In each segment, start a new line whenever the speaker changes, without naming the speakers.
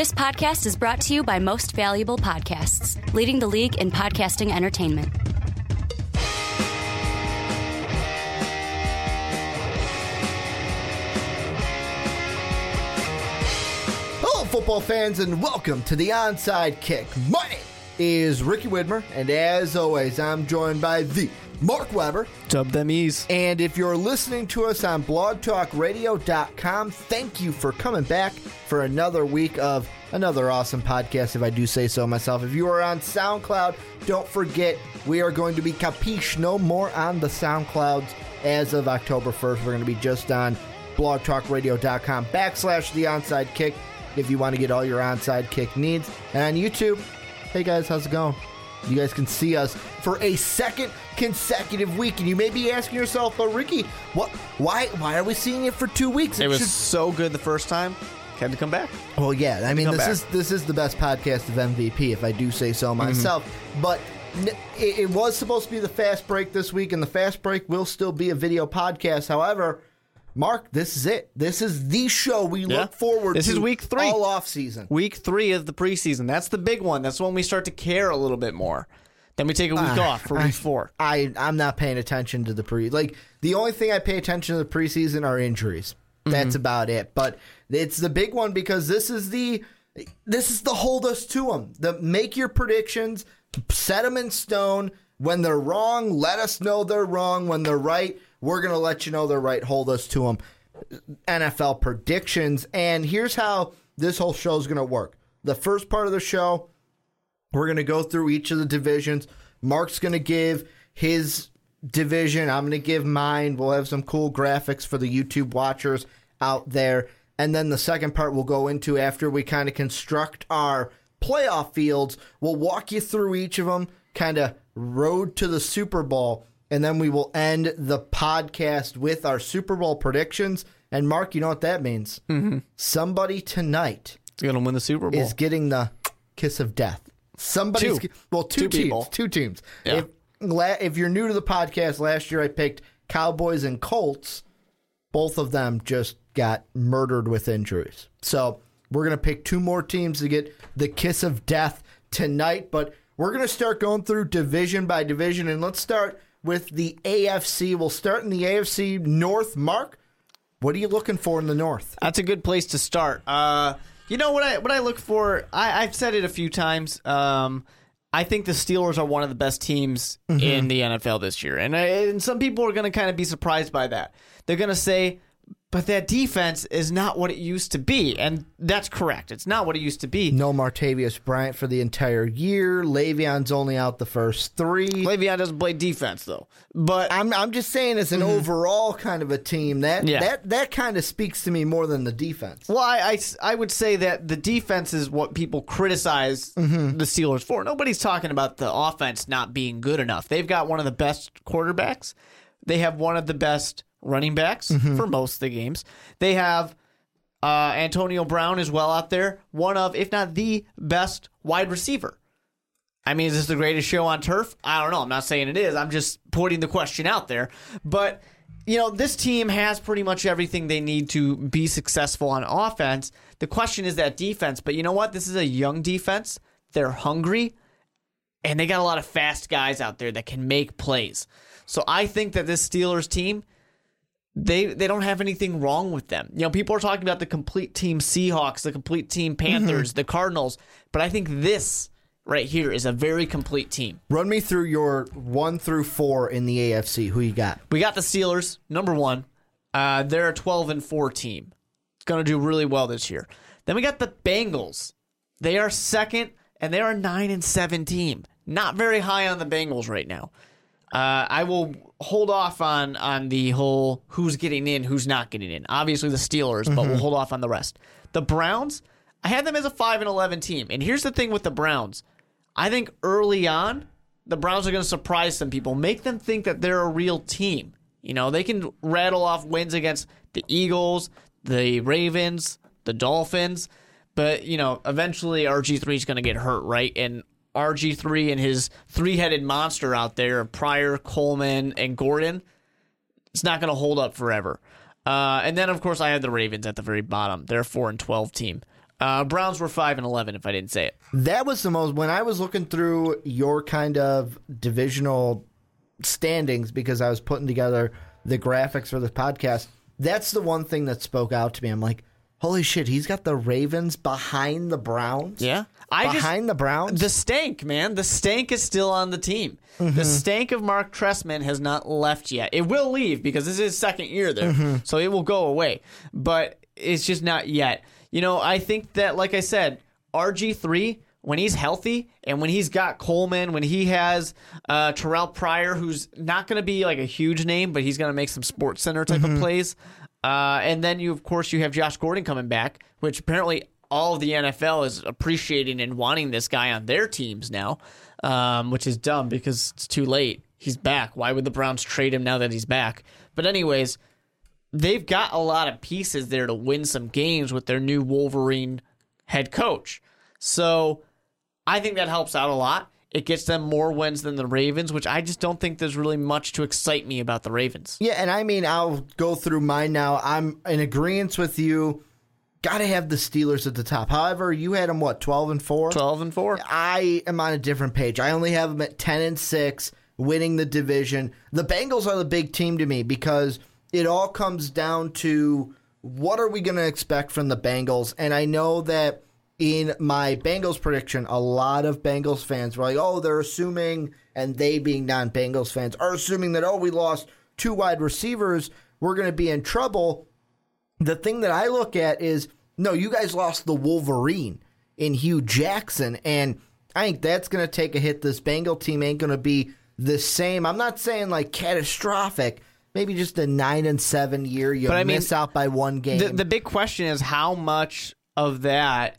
This podcast is brought to you by Most Valuable Podcasts, leading the league in podcasting entertainment.
Hello, football fans, and welcome to the Onside Kick. My name is Ricky Widmer, and as always, I'm joined by the Mark Weber.
Dub them ease.
And if you're listening to us on blogtalkradio.com, thank you for coming back for another week of another awesome podcast, if I do say so myself. If you are on SoundCloud, don't forget we are going to be capiche no more on the SoundClouds as of October 1st. We're going to be just on blogtalkradio.com backslash the onside kick if you want to get all your onside kick needs. And on YouTube, hey guys, how's it going? You guys can see us for a second consecutive week, and you may be asking yourself, "But Ricky, what? Why? Why are we seeing it for two weeks?"
It was
should-
so good the first time. Had to come back.
well, yeah. I mean, this
back.
is this is the best podcast of MVP, if I do say so mm-hmm. myself. But it, it was supposed to be the fast break this week, and the fast break will still be a video podcast. However, Mark, this is it. This is the show we
Yeah.
look forward to This
is week three.
all off season.
Week three of the preseason. That's the big one. That's when we start to care a little bit more. Then we take a week
Ah,
off for
I-
week four.
I I'm not paying attention to the pre like the only thing I pay attention to the preseason are injuries. That's about it. But it's the big one because this is the this is the hold us to them. The make your predictions, set them in stone. When they're wrong, let us know they're wrong. When they're right, we're gonna let you know they're right. Hold us to them. NFL predictions, and here's how this whole show is gonna work. The first part of the show, we're going to go through each of the divisions. Mark's going to give his division. I'm going to give mine. We'll have some cool graphics for the YouTube watchers out there. And then the second part we'll go into after we kind of construct our playoff fields. We'll walk you through each of them, kind of road to the Super Bowl. And then we will end the podcast with our Super Bowl predictions. And Mark, you know what that means? Mm-hmm. Somebody tonight
It's gonna win the Super Bowl.
is getting the kiss of death. Somebody's
Two.
well, two,
Two
teams,
people.
two teams.
Yeah.
If la, if you're new to the podcast, last year I picked Cowboys and Colts. Both of them just got murdered with injuries. So we're gonna pick two more teams to get the kiss of death tonight. But we're gonna start going through division by division, and let's start with the AFC. We'll start in the AFC North. Mark, what are you looking for in the North?
That's a good place to start. Uh, you know what I what I look for? I, I've said it a few times. Um, I think the Steelers are one of the best teams in the NFL this year, and, I, and some people are going to kind of be surprised by that. They're going to say, "But that defense is not what it used to be," and that's correct. It's not what it used to be.
No Martavius Bryant for the entire year. Le'Veon's only out the first three.
Le'Veon doesn't play defense though, but
I'm I'm just saying as an overall kind of a team that
Mm-hmm. Yeah.
that that kind of speaks to me more than the defense.
Well, I, I, I would say that the defense is what people criticize the Steelers for. Nobody's talking about the offense not being good enough. They've got one of the best quarterbacks. They have one of the best running backs for most of the games. They have uh, Antonio Brown as well out there, one of, if not the best wide receiver. I mean, is this the greatest show on turf? I don't know. I'm not saying it is. I'm just putting the question out there. But, you know, this team has pretty much everything they need to be successful on offense. The question is that defense. But you know what? This is a young defense. They're hungry, and they got a lot of fast guys out there that can make plays. So I think that this Steelers team, they they don't have anything wrong with them. You know, people are talking about the complete team Seahawks, the complete team Panthers, the Cardinals, but I think this right here is a very complete team.
Run me through your one through four in the AFC. Who you got?
We got the Steelers, number one. Uh, they're a 12 and 4 team. It's going to do really well this year. Then we got the Bengals. They are second, and they are a 9 and 7 team. Not very high on the Bengals right now. Uh, I will hold off on on the whole who's getting in, who's not getting in. Obviously the Steelers, but we'll hold off on the rest. The Browns, I had them as a 5 and 11 team. And here's the thing with the Browns. I think early on, the Browns are going to surprise some people, make them think that they're a real team. You know, they can rattle off wins against the Eagles, the Ravens, the Dolphins, but you know, eventually RG3 is going to get hurt, right? And RG3 and his three-headed monster out there, of Pryor, Coleman, and Gordon, it's not going to hold up forever. Uh, and then, of course, I had the Ravens at the very bottom. They're a four and twelve team. Uh, Browns were five and eleven. If I didn't say it,
That was the most when I was looking through your kind of divisional standings because I was putting together the graphics for this podcast. That's the one thing that spoke out to me. I'm like, holy shit, he's got the Ravens behind the Browns.
yeah. I just
behind the Browns.
the stank, man. The stank is still on the team. The mm-hmm. stank of Marc Trestman has not left yet. It will leave because this is his second year there, mm-hmm. so it will go away. But it's just not yet. You know, I think that, like I said, RG three when he's healthy and when he's got Coleman, when he has uh, Terrelle Pryor, who's not going to be like a huge name, but he's going to make some Sports Center type of mm-hmm. plays. Uh, and then you, of course, you have Josh Gordon coming back, which apparently all of the NFL is appreciating and wanting this guy on their teams now, um, which is dumb because it's too late. He's back. Why would the Browns trade him now that he's back? But anyways, they've got a lot of pieces there to win some games with their new Wolverine head coach. So I think that helps out a lot. It gets them more wins than the Ravens, which I just don't think there's really much to excite me about the Ravens.
Yeah, and I mean, I'll go through mine now. I'm in agreement with you. Got to have the Steelers at the top. However, you had them what twelve and four.
12 and 4.
I am on a different page. I only have them at ten and six, winning the division. The Bengals are the big team to me because it all comes down to what are we going to expect from the Bengals, and I know that in my Bengals prediction, a lot of Bengals fans were like, "Oh, they're assuming," and they being non-Bengals fans are assuming that, "Oh, we lost two wide receivers, we're going to be in trouble." The thing that I look at is, no, you guys lost the Wolverine in Hue Jackson, and I think that's going to take a hit. This Bengal team ain't going to be the same. I'm not saying like catastrophic. Maybe just a nine and seven year. You
But I mean,
miss out by one game.
The, the big question is how much of that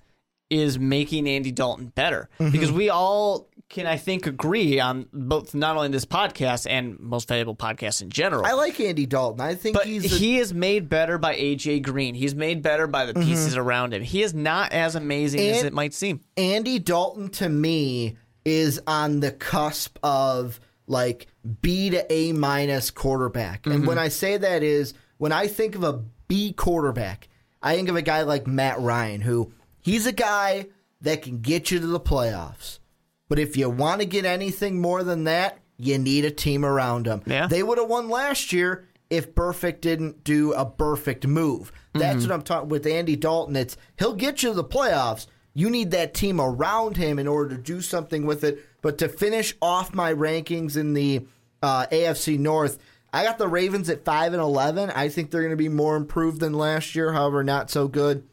is making Andy Dalton better?
Mm-hmm.
Because we all can, I think, agree on both not only this podcast and most valuable podcasts in general.
I like Andy Dalton. I think
but
he's. a-
he is made better by AJ Green. He's made better by the pieces around him. He is not as amazing as
Mm-hmm.
It might seem.
Andy Dalton to me is on the cusp of like B to A minus quarterback. And when I say that is when I think of a B quarterback, I think of a guy like Matt Ryan who he's a guy that can get you to the playoffs. But if you want to get anything more than that, you need a team around him.
Yeah.
They would have won last year if Perfect didn't do a perfect move. That's what I'm talking with Andy Dalton. It's he'll get you to the playoffs. You need that team around him in order to do something with it. But to finish off my rankings in the uh, AFC North, I got the Ravens at five and eleven. I think they're going to be more improved than last year. However, not so good.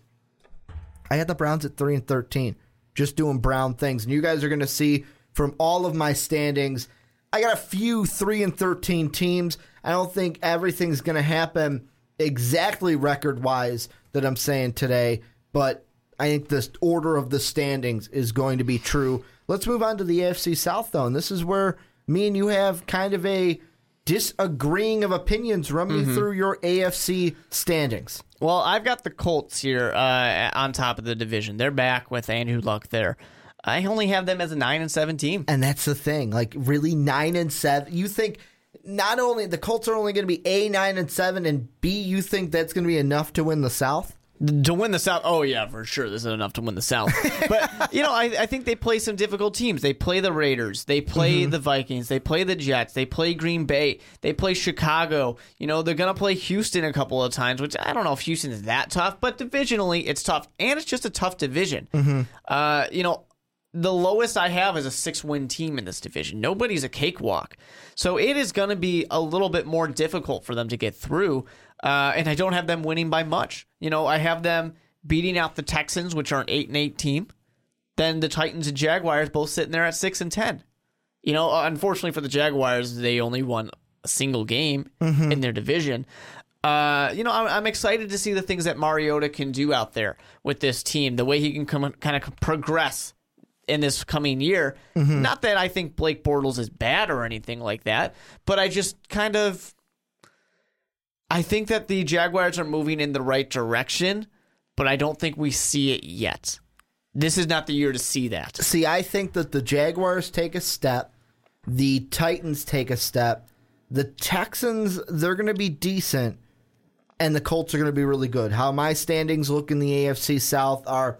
I had the Browns at three and thirteen, just doing Brown things, and you guys are going to see from all of my standings. I got a few three and thirteen teams. I don't think everything's going to happen exactly record wise that I'm saying today, but I think the order of the standings is going to be true. Let's move on to the AFC South, though, and this is where me and you have kind of a disagreeing of opinions. Run me through your AFC standings.
Well, I've got the Colts here uh, on top of the division. They're back with Andrew Luck there. I only have them as a nine and seven team.
And that's the thing. Like really nine and seven. You think not only the Colts are only going to be A nine and seven and B, you think that's going to be enough to win the South?
To win the South, oh yeah, for sure. This is enough to win the South. but you know, I, I think they play some difficult teams. They play the Raiders, they play the Vikings, they play the Jets, they play Green Bay, they play Chicago. You know, they're gonna play Houston a couple of times, which I don't know if Houston is that tough, but divisionally it's tough, and it's just a tough division. Uh, you know, the lowest I have is a six win team in this division. Nobody's a cakewalk. So it is going to be a little bit more difficult for them to get through. Uh, and I don't have them winning by much. You know, I have them beating out the Texans, which are an 8 and 8 team. Then the Titans and Jaguars both sitting there at 6 and 10. You know, uh, unfortunately for the Jaguars, they only won a single game in their division. Uh, you know, I'm, I'm excited to see the things that Mariota can do out there with this team, the way he can come, kind of progress in this coming year. Not that I think Blake Bortles is bad or anything like that, but I just kind of I think that the Jaguars are moving in the right direction, but I don't think we see it yet. This is not the year to see that.
See, I think that the Jaguars take a step, the Titans take a step, the Texans they're going to be decent, and the Colts are going to be really good. How my standings look in the AFC South are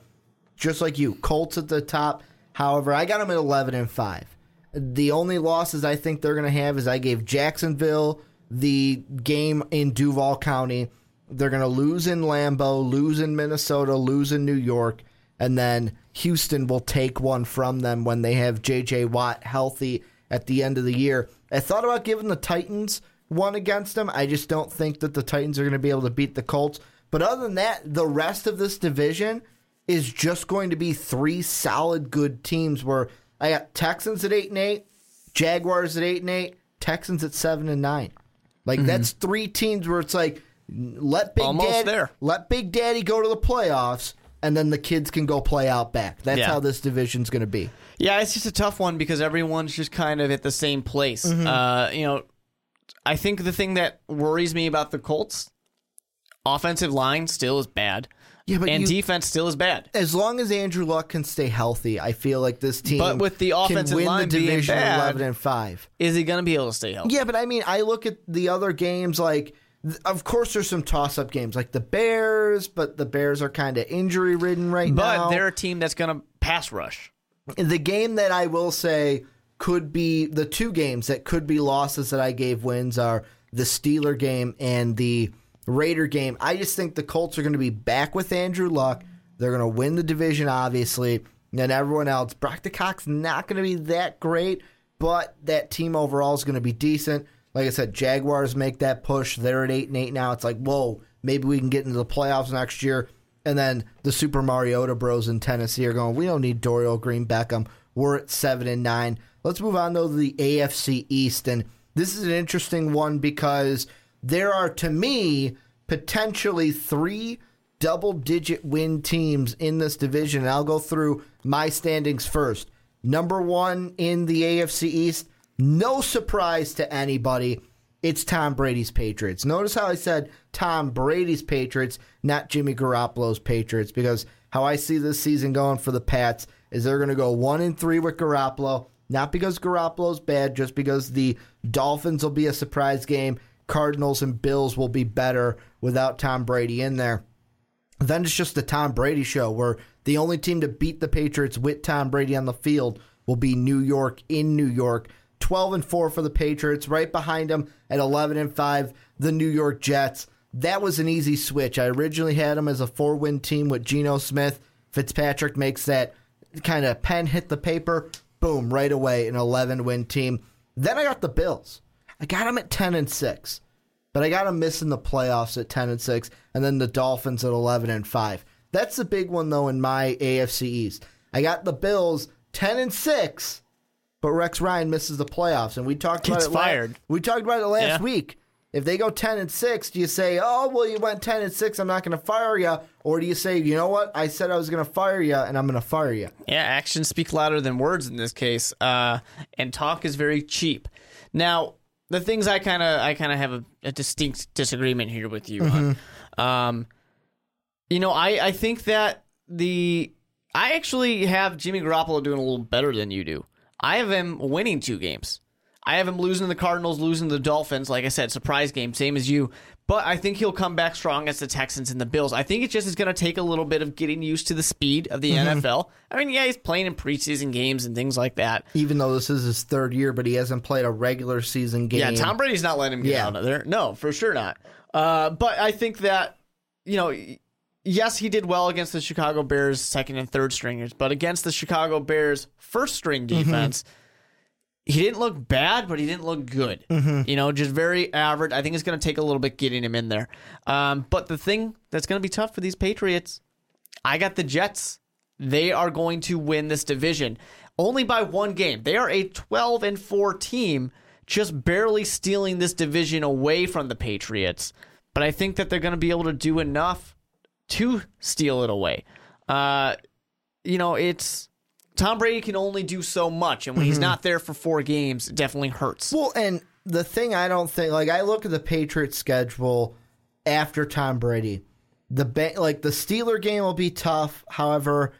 just like you, Colts at the top. However, I got them at 11 and 5. The only losses I think they're going to have is I gave Jacksonville the game in Duval County. They're going to lose in Lambeau, lose in Minnesota, lose in New York, and then Houston will take one from them when they have J.J. Watt healthy at the end of the year. I thought about giving the Titans one against them. I just don't think that the Titans are going to be able to beat the Colts. But other than that, the rest of this division is just going to be three solid good teams where I got Texans at 8 and 8, Jaguars at 8 and 8, Texans at 7 and 9. Like that's three teams where it's like let Big
Almost
Daddy
there.
let Big Daddy go to the playoffs and then the kids can go play out back. That's
Yeah.
how this division's going to be.
Yeah, it's just a tough one because everyone's just kind of at the same place.
Mm-hmm.
Uh, you know, I think the thing that worries me about the Colts, offensive line still is bad.
Yeah, but
and
you-
defense still is bad.
As long as Andrew Luck can stay healthy, I feel like this team
But with the
can
offensive
win
line
the
being bad-
11 and 5.
Is he going to be able to stay healthy?
Yeah, but I mean, I look at the other games like of course there's some toss-up games like the Bears, but the Bears are kind of injury-ridden right
But
now.
But they're a team that's going to pass rush.
the game that I will say could be the two games that could be losses that I gave wins are the Steeler game and the Raider game. I just think the Colts are going to be back with Andrew Luck. They're going to win the division, obviously. And then everyone else, Brock DeCock's not going to be that great, but that team overall is going to be decent. Like I said, Jaguars make that push. They're at eight and eight now. It's like, whoa, maybe we can get into the playoffs next year. And then the Super Mariota Bros in Tennessee are going, we don't need Dorial Green Beckham. We're at seven and nine. Let's move on though to the AFC East. And this is an interesting one because there are, to me, potentially three double digit win teams in this division. And I'll go through my standings first. Number one in the AFC East, no surprise to anybody. It's Tom Brady's Patriots. Notice how I said Tom Brady's Patriots, not Jimmy Garoppolo's Patriots, because how I see this season going for the Pats is they're going to go one and three with Garoppolo. Not because Garoppolo's bad, just because the Dolphins will be a surprise game. Cardinals and Bills will be better without Tom Brady in there. Then it's just the Tom Brady show where the only team to beat the Patriots with Tom Brady on the field will be New York in New York. 12 and 4 for the Patriots, right behind them at 11 and 5 the New York Jets. That was an easy switch. I originally had them as a four-win team with Geno Smith. Fitzpatrick makes that kind of pen hit the paper, boom, right away an 11-win team. Then I got the Bills. I got them at 10 and 6 but I got them missing the playoffs at 10 and 6 and then the Dolphins at 11 and 5. That's the big one though in my AFC East. I got the Bills 10 and 6, but Rex Ryan misses the playoffs and we talked
Gets
about it
fired.
we talked about it last
Yeah.
week. If they go 10 and 6, do you say, "Oh, well you went 10 and 6, I'm not going to fire you?" Or do you say, "You know what? I said I was going to fire you and I'm going to fire you."
Yeah, actions speak louder than words in this case, uh, and talk is very cheap. Now, the things I kind of I kind of have a, a distinct disagreement here with you on. Um, you know, I I think that the I actually have Jimmy Garoppolo doing a little better than you do. I have him winning two games. I have him losing to the Cardinals, losing to the Dolphins. Like I said, surprise game, same as you. But I think he'll come back strong as the Texans and the Bills. I think it just is going to take a little bit of getting used to the speed of the NFL. I mean, yeah, he's playing in preseason games and things like that.
Even though this is his third year, but he hasn't played a regular season game.
Yeah, Tom Brady's not letting him get
Yeah.
out of there. No, for sure not. Uh, but I think that, you know, yes, he did well against the Chicago Bears second and third stringers, but against the Chicago Bears first string defense, he didn't look bad, but he didn't look good. You know, just very average. I think it's going to take a little bit getting him in there. Um, but the thing that's going to be tough for these Patriots, I got the Jets. They are going to win this division only by one game. They are a 12 and 4 team, just barely stealing this division away from the Patriots. But I think that they're going to be able to do enough to steal it away. Uh, you know, it's Tom Brady can only do so much, and when he's mm-hmm. not there for four games, it definitely hurts.
Well, and the thing I don't think like I look at the Patriots schedule after Tom Brady. The ba- like the Steeler game will be tough. However,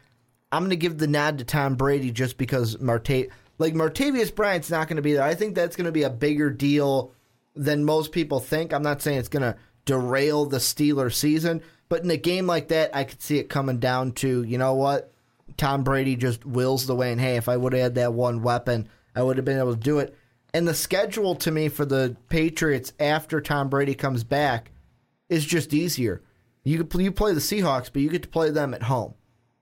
I'm going to give the nod to Tom Brady just because Marte like Martavius Bryant's not going to be there. I think that's going to be a bigger deal than most people think. I'm not saying it's going to derail the Steeler season, but in a game like that, I could see it coming down to, you know what? Tom Brady just wills the way. And hey, if I would have had that one weapon, I would have been able to do it. And the schedule to me for the Patriots after Tom Brady comes back is just easier. You you play the Seahawks, but you get to play them at home.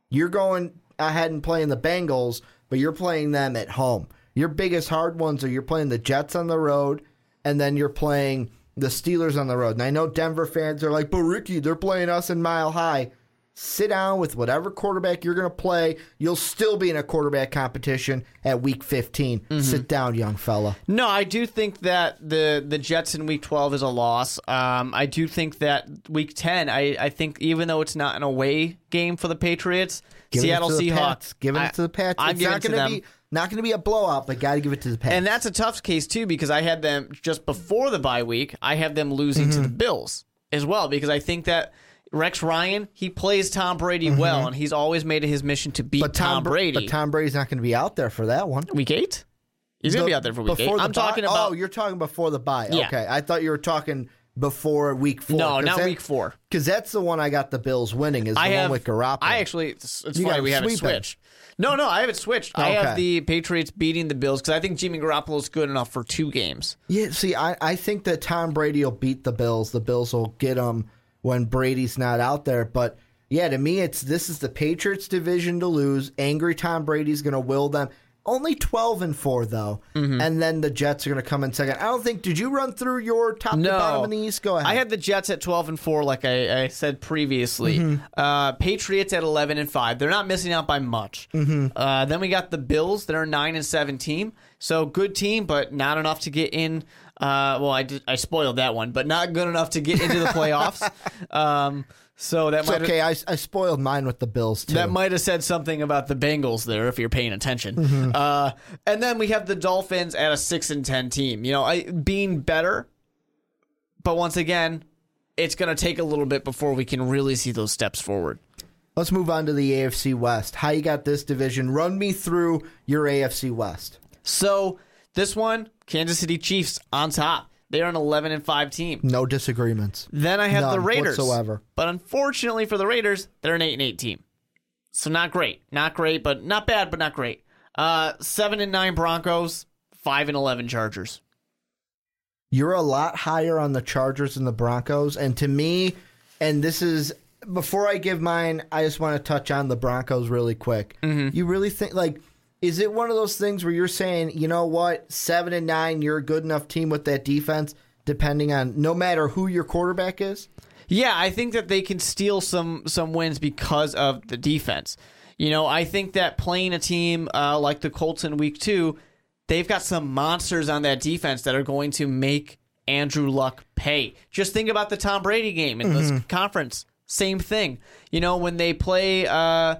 You're going ahead and playing the Bengals, but you're playing them at home. Your biggest hard ones are you're playing the Jets on the road, and then you're playing the Steelers on the road. And I know Denver fans are like, but Ricky, they're playing us in Mile High sit down with whatever quarterback you're going to play. You'll still be in a quarterback competition at week 15. Mm-hmm. Sit down, young fella.
No, I do think that the the Jets in week 12 is a loss. Um, I do think that week 10, I, I think even though it's not an away game for the Patriots,
give
Seattle Seahawks.
Pats. Giving it to the Pats.
I'm
it's not going to be. Not going to be a blowout, but got to give it to the Pats.
And that's a tough case too because I had them just before the bye week. I have them losing mm-hmm. to the Bills as well because I think that Rex Ryan, he plays Tom Brady mm-hmm. well, and he's always made it his mission to beat
but Tom,
Tom Brady.
But Tom Brady's not going to be out there for that one.
Week eight? He's going to be out there for week eight. I'm talking about.
Oh, you're talking before the bye. Yeah. Okay. I thought you were talking before week four.
No, not that, week four.
Because that's the one I got the Bills winning. Is the I have, one with Garoppolo.
I actually, it's, it's funny we haven't switched. No, no, I haven't switched. Okay. I have the Patriots beating the Bills because I think Jimmy Garoppolo is good enough for two games.
Yeah, see, I, I think that Tom Brady will beat the Bills. The Bills will get them when Brady's not out there. But yeah, to me, it's this is the Patriots division to lose. Angry Tom Brady's going to will them. Only 12 and 4, though. Mm-hmm. And then the Jets are going to come in second. I don't think, did you run through your top no. to bottom in the East? Go ahead.
I had the Jets at 12 and 4, like I, I said previously. Mm-hmm. Uh, Patriots at 11 and 5. They're not missing out by much. Mm-hmm. Uh, then we got the Bills They're 9 and 17. So good team, but not enough to get in uh, well, I did, I spoiled that one, but not good enough to get into the playoffs. um, so that might
okay. I, I spoiled mine with the Bills too.
That might have said something about the Bengals there if you're paying attention. Mm-hmm. Uh, and then we have the Dolphins at a six and ten team. You know, I, being better, but once again, it's going to take a little bit before we can really see those steps forward.
Let's move on to the AFC West. How you got this division? Run me through your AFC West.
So this one, Kansas City Chiefs on top. They're an 11 and 5 team.
No disagreements.
Then I have
None
the Raiders.
Whatsoever.
But unfortunately for the Raiders, they're an 8 and 8 team. So not great. Not great, but not bad, but not great. Uh, 7 and 9 Broncos, 5 and 11 Chargers.
You're a lot higher on the Chargers than the Broncos. And to me, and this is before I give mine, I just want to touch on the Broncos really quick. Mm-hmm. You really think like is it one of those things where you're saying, you know what, seven and nine, you're a good enough team with that defense, depending on no matter who your quarterback is?
Yeah, I think that they can steal some some wins because of the defense. You know, I think that playing a team uh, like the Colts in Week Two, they've got some monsters on that defense that are going to make Andrew Luck pay. Just think about the Tom Brady game in mm-hmm. this conference. Same thing. You know, when they play. Uh,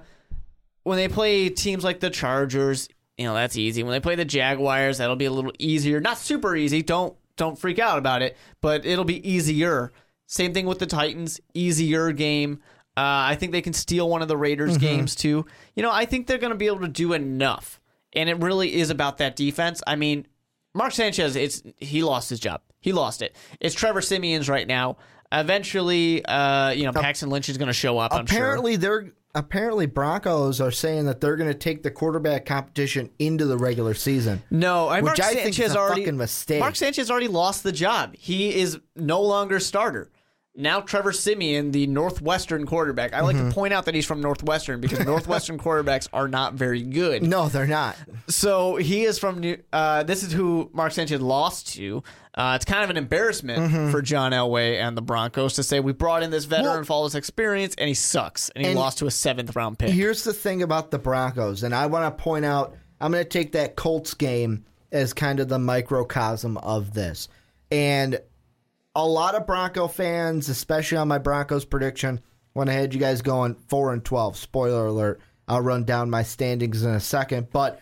when they play teams like the Chargers, you know that's easy. When they play the Jaguars, that'll be a little easier. Not super easy. Don't don't freak out about it, but it'll be easier. Same thing with the Titans, easier game. Uh, I think they can steal one of the Raiders mm-hmm. games too. You know, I think they're going to be able to do enough, and it really is about that defense. I mean, Mark Sanchez, it's he lost his job. He lost it. It's Trevor Siemian's right now. Eventually, uh, you know, Paxton Lynch is going to show up.
Apparently,
sure.
they're apparently Broncos are saying that they're going to take the quarterback competition into the regular season.
No, I,
which
Mark
I
Sanchez
think is a
already,
fucking mistake.
Mark Sanchez already lost the job. He is no longer starter. Now Trevor Siemian, the Northwestern quarterback. I like mm-hmm. to point out that he's from Northwestern because Northwestern quarterbacks are not very good.
No, they're not.
So he is from New. Uh, this is who Mark Sanchez lost to. Uh, it's kind of an embarrassment mm-hmm. for John Elway and the Broncos to say we brought in this veteran well, all this experience and he sucks and he and lost to a seventh round pick.
Here's the thing about the Broncos, and I want to point out. I'm going to take that Colts game as kind of the microcosm of this. And a lot of Bronco fans, especially on my Broncos prediction, when I had you guys going four and twelve. Spoiler alert! I'll run down my standings in a second. But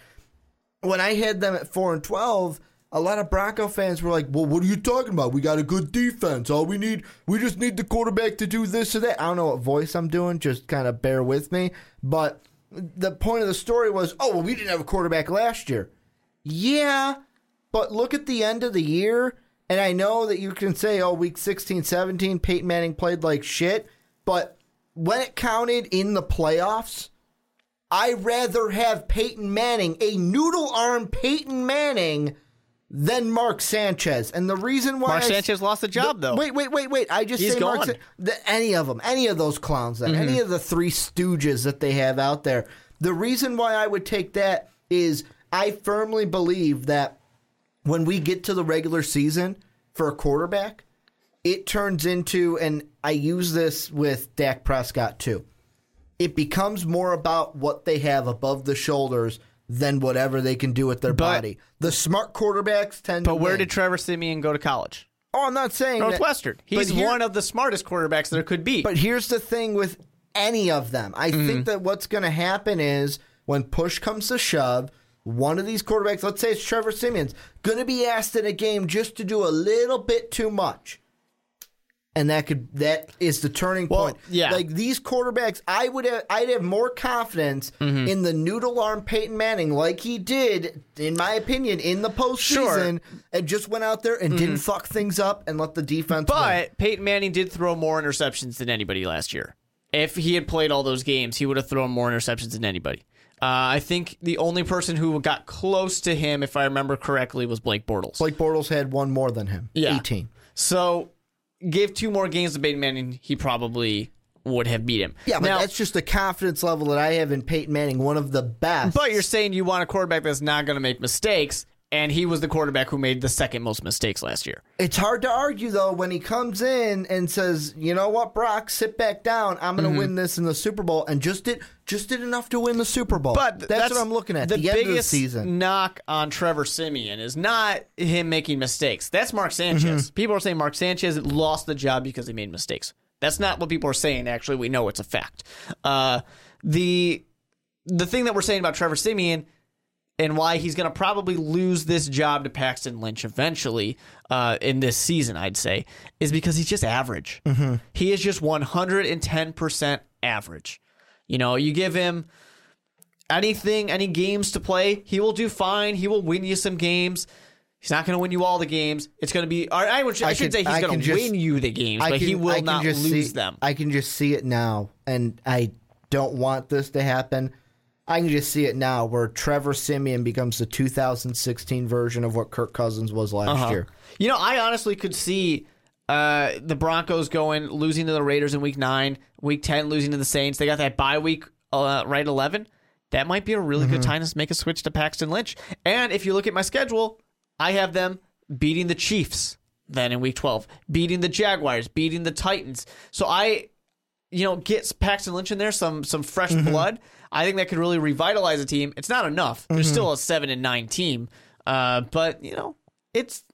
when I had them at four and twelve, a lot of Bronco fans were like, "Well, what are you talking about? We got a good defense. All we need, we just need the quarterback to do this or that." I don't know what voice I'm doing. Just kind of bear with me. But the point of the story was, "Oh, well, we didn't have a quarterback last year." Yeah, but look at the end of the year and I know that you can say, oh, week 16, 17, Peyton Manning played like shit. But when it counted in the playoffs, I rather have Peyton Manning, a noodle arm Peyton Manning, than Mark Sanchez. And the reason why
Mark
I-
Sanchez lost the job, though.
Wait, wait, wait, wait. I just
He's
say Mark
gone.
San- the, any of them, any of those clowns, then, any mm-hmm. of the three stooges that they have out there. The reason why I would take that is I firmly believe that when we get to the regular season for a quarterback, it turns into, and I use this with Dak Prescott too. It becomes more about what they have above the shoulders than whatever they can do with their
But-
body. The smart quarterbacks tend to.
But where
win.
did Trevor Siemian go to college?
Oh, I'm not saying that-
Northwestern. He's
here-
one of the smartest quarterbacks there could be.
But here's the thing with any of them. I
Mm-hmm.
think that what's going to happen is when push comes to shove, one of these quarterbacks, let's say it's Trevor Siemian's, going to be asked in a game just to do a little bit too much. And that could that is the turning
Well,
point.
yeah.
like these quarterbacks, I would have, I'd have more confidence
Mm-hmm.
in the noodle arm Peyton Manning, like he did, in my opinion, in the postseason,
Sure. Mm-hmm.
and just went out there and didn't fuck things up and let the defense. win.
But Peyton Manning did throw more interceptions than anybody last year. If he had played all those games, he would have thrown more interceptions than anybody. Uh, I think the only person who got close to him, if I remember correctly, was Blake Bortles.
Blake Bortles had one more than him.
Yeah.
18.
So, give two more games to Peyton Manning, he probably would have beat him.
Yeah, but
Now-
that's just the confidence level that I have in Peyton Manning, one of the best.
But you're saying you want a quarterback that's not going to make mistakes, and he was the quarterback who made the second most mistakes last year.
it's hard to argue though when he comes in and says, "You know what, Brock, sit back down. I'm
Mm-hmm.
going to win this in the Super Bowl," and just did just did enough to win the Super Bowl.
But
that's, what I'm looking at.
The,
The, end
biggest
of the season.
knock on Trevor Siemian is not him making mistakes. That's Mark Sanchez.
Mm-hmm.
People are saying Mark Sanchez lost the job because he made mistakes. That's not what people are saying. Actually, we know it's a fact. Uh, the the thing that we're saying about Trevor Siemian and why he's going to probably lose this job to Paxton Lynch eventually uh, in this season, I'd say, is because he's just average. He is just 110% average. You know, you give him anything, any games to play, he will do fine. He will win you some games. He's not going to win you all the games. It's going to be. Or I, would, I,
I
should
can-
say he's going to win you the games,
I
but he will not lose
see,
them.
I can just see it now, and I don't want this to happen. I can just see it now, where Trevor Siemian becomes the 2016 version of what Kirk Cousins was last
Uh-huh.
year.
You know, I honestly could see uh, the Broncos going losing to the Raiders in Week Nine, Week Ten losing to the Saints. They got that bye week, uh, right? Eleven. That might be a really good time to make a switch to Paxton Lynch. And if you look at my schedule, I have them beating the Chiefs then in Week Twelve, beating the Jaguars, beating the Titans. So I, you know, get Paxton Lynch in there, some some fresh blood. I think that could really revitalize a team. It's not enough. There's still a seven and nine team, uh, but you know, it's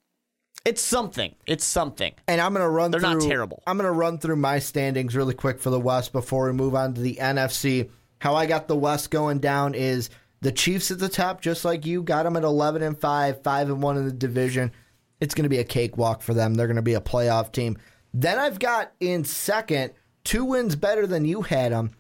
it's something. It's something.
And I'm going to run
They're
through.
not terrible.
I'm going to run through my standings really quick for the West before we move on to the NFC. How I got the West going down is the Chiefs at the top, just like you. Got them at 11 and 5, 5 and 1 in the division. It's going to be a cakewalk for them. They're going to be a playoff team. Then I've got in second, two wins better than you had them.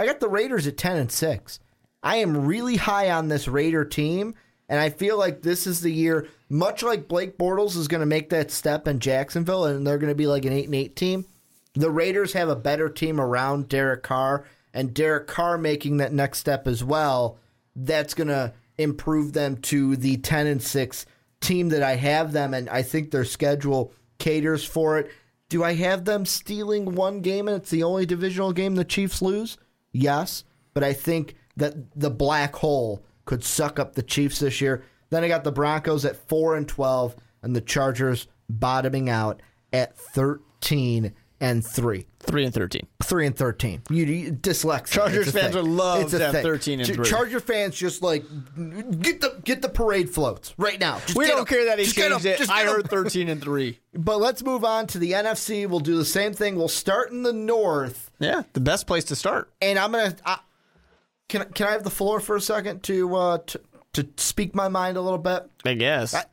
I got the Raiders at 10 and 6. I am really high on this Raider team, and I feel like this is the year, much like Blake Bortles is going to make that step in Jacksonville, and they're going to be like an 8 and 8 team. The Raiders have a better team around Derek Carr, and Derek Carr making that next step as well. That's going to improve them to the 10 and 6 team that I have them, and I think their schedule caters for it. Do I have them stealing one game and it's the only divisional game the Chiefs lose? Yes, but I think that the black hole could suck up the Chiefs this year. Then I got the Broncos at 4 and 12 and the Chargers bottoming out at 13 and 3.
Three and thirteen.
3 and 13. You, you dyslexia.
Chargers fans
thing.
would love
It's
have
thing.
13 and
Ch-
3.
Charger fans just like get the get the parade floats right now. Just
We don't care that he
Just
changed it. I heard thirteen and three.
But let's move on to the NFC. We'll do the same thing. We'll start in the North,
Yeah, the best place to start.
and I'm gonna. I, can can I have the floor for a second to uh to, to speak my mind a little bit?
I guess.
I-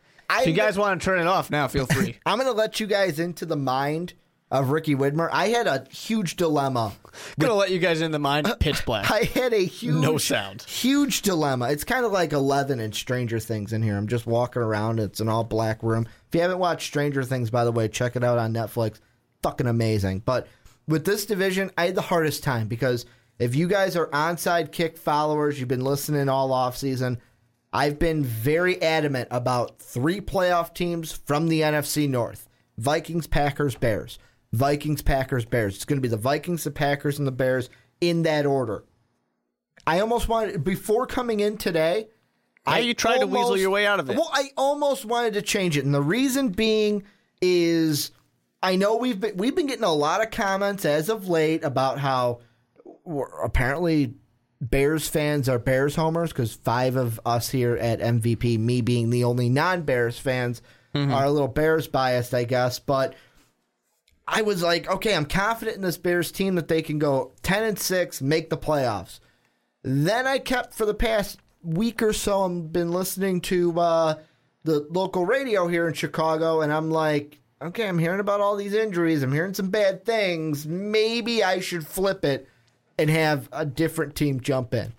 if you guys want to turn it off now, feel free.
I'm gonna let you guys into the mind of Ricky Widmer. I had a huge dilemma.
Gonna let you guys in the mind. Pitch black.
I had a huge
No sound.
Huge dilemma. It's kind of like Eleven and Stranger Things in here. I'm just walking around. It's an all black room. If you haven't watched Stranger Things, by the way, check it out on Netflix. Fucking amazing. But with this division, I had the hardest time because If you guys are onside kick followers, you've been listening all off season. I've been very adamant about three playoff teams from the NFC North: Vikings, Packers, Bears. Vikings, Packers, Bears. It's going to be the Vikings, the Packers, and the Bears in that order. I almost wanted before coming in today.
Yeah, you tried to weasel your way out of it.
Well, I almost wanted to change it, and the reason being is I know we've been we've been getting a lot of comments as of late about how we're, apparently Bears fans are Bears homers because five of us here at MVP, me being the only non-Bears fans, mm-hmm. are a little Bears biased, I guess. But I was like, okay, I'm confident in this Bears team that they can go ten and six, make the playoffs. Then I kept for the past week or so. I've been listening to uh, the local radio here in Chicago, and I'm like, okay, I'm hearing about all these injuries. I'm hearing some bad things. Maybe I should flip it and have a different team jump in.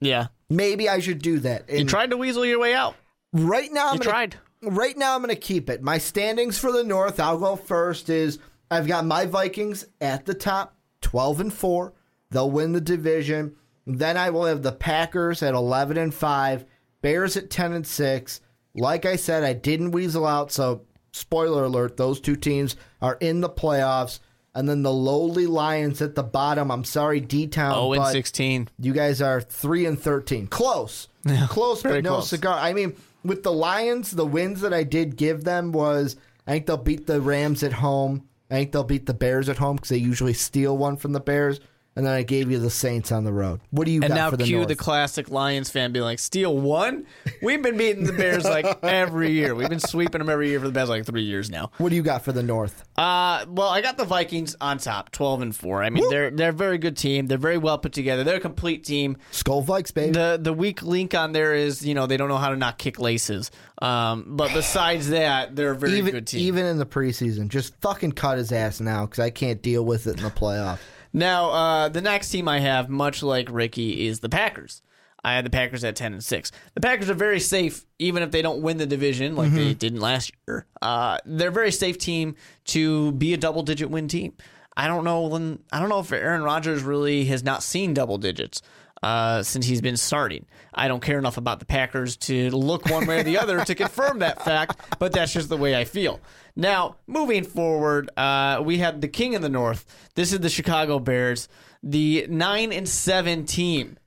Yeah.
Maybe I should do that.
You
And
tried to weasel your way out.
right now, I'm
You
gonna,
tried.
Right now, I'm going to keep it. My standings for the North, I'll go first. Is I've got my Vikings at the top, 12 and four. They'll win the division. Then I will have the Packers at 11 and five, Bears at 10 and six. Like I said, I didn't weasel out, so spoiler alert: those two teams are in the playoffs. And then the lowly Lions at the bottom. I'm sorry, D Town.
Oh, and
but
16.
you guys are three and thirteen. Close, close, but no
close.
cigar. I mean, with the Lions, the wins that I did give them was I think they'll beat the Rams at home. I think they'll beat the Bears at home because they usually steal one from the Bears. And then I gave you the Saints on the road. What do you
And
got
now
for the
cue
North?
the classic Lions fan being like, steal one? We've been beating the Bears like every year. We've been sweeping them every year for the past like three years now.
what do you got for the North?
Uh, well, I got the Vikings on top, twelve and four. I mean, they're they're a very good team. They're very well put together. They're a complete team.
Skol Vikes, baby.
The the weak link on there is you know they don't know how to not kick laces. Um, but besides that, they're a very
even
good team.
even in the preseason, just fucking cut his ass now because I can't deal with it in the playoff.
Now, uh, the next team I have, much like Ricky, is the Packers. I had the Packers at ten and six. The Packers are very safe, even if they don't win the division like they didn't last year. Uh, they're a very safe team to be a double digit win team. I don't know when. I don't know if Aaron Rodgers really has not seen double digits uh, since he's been starting. I don't care enough about the Packers to look one way or the other to confirm that fact, but that's just the way I feel. Now, moving forward, uh, we have the king of the north. This is the Chicago Bears, the nine and seven team.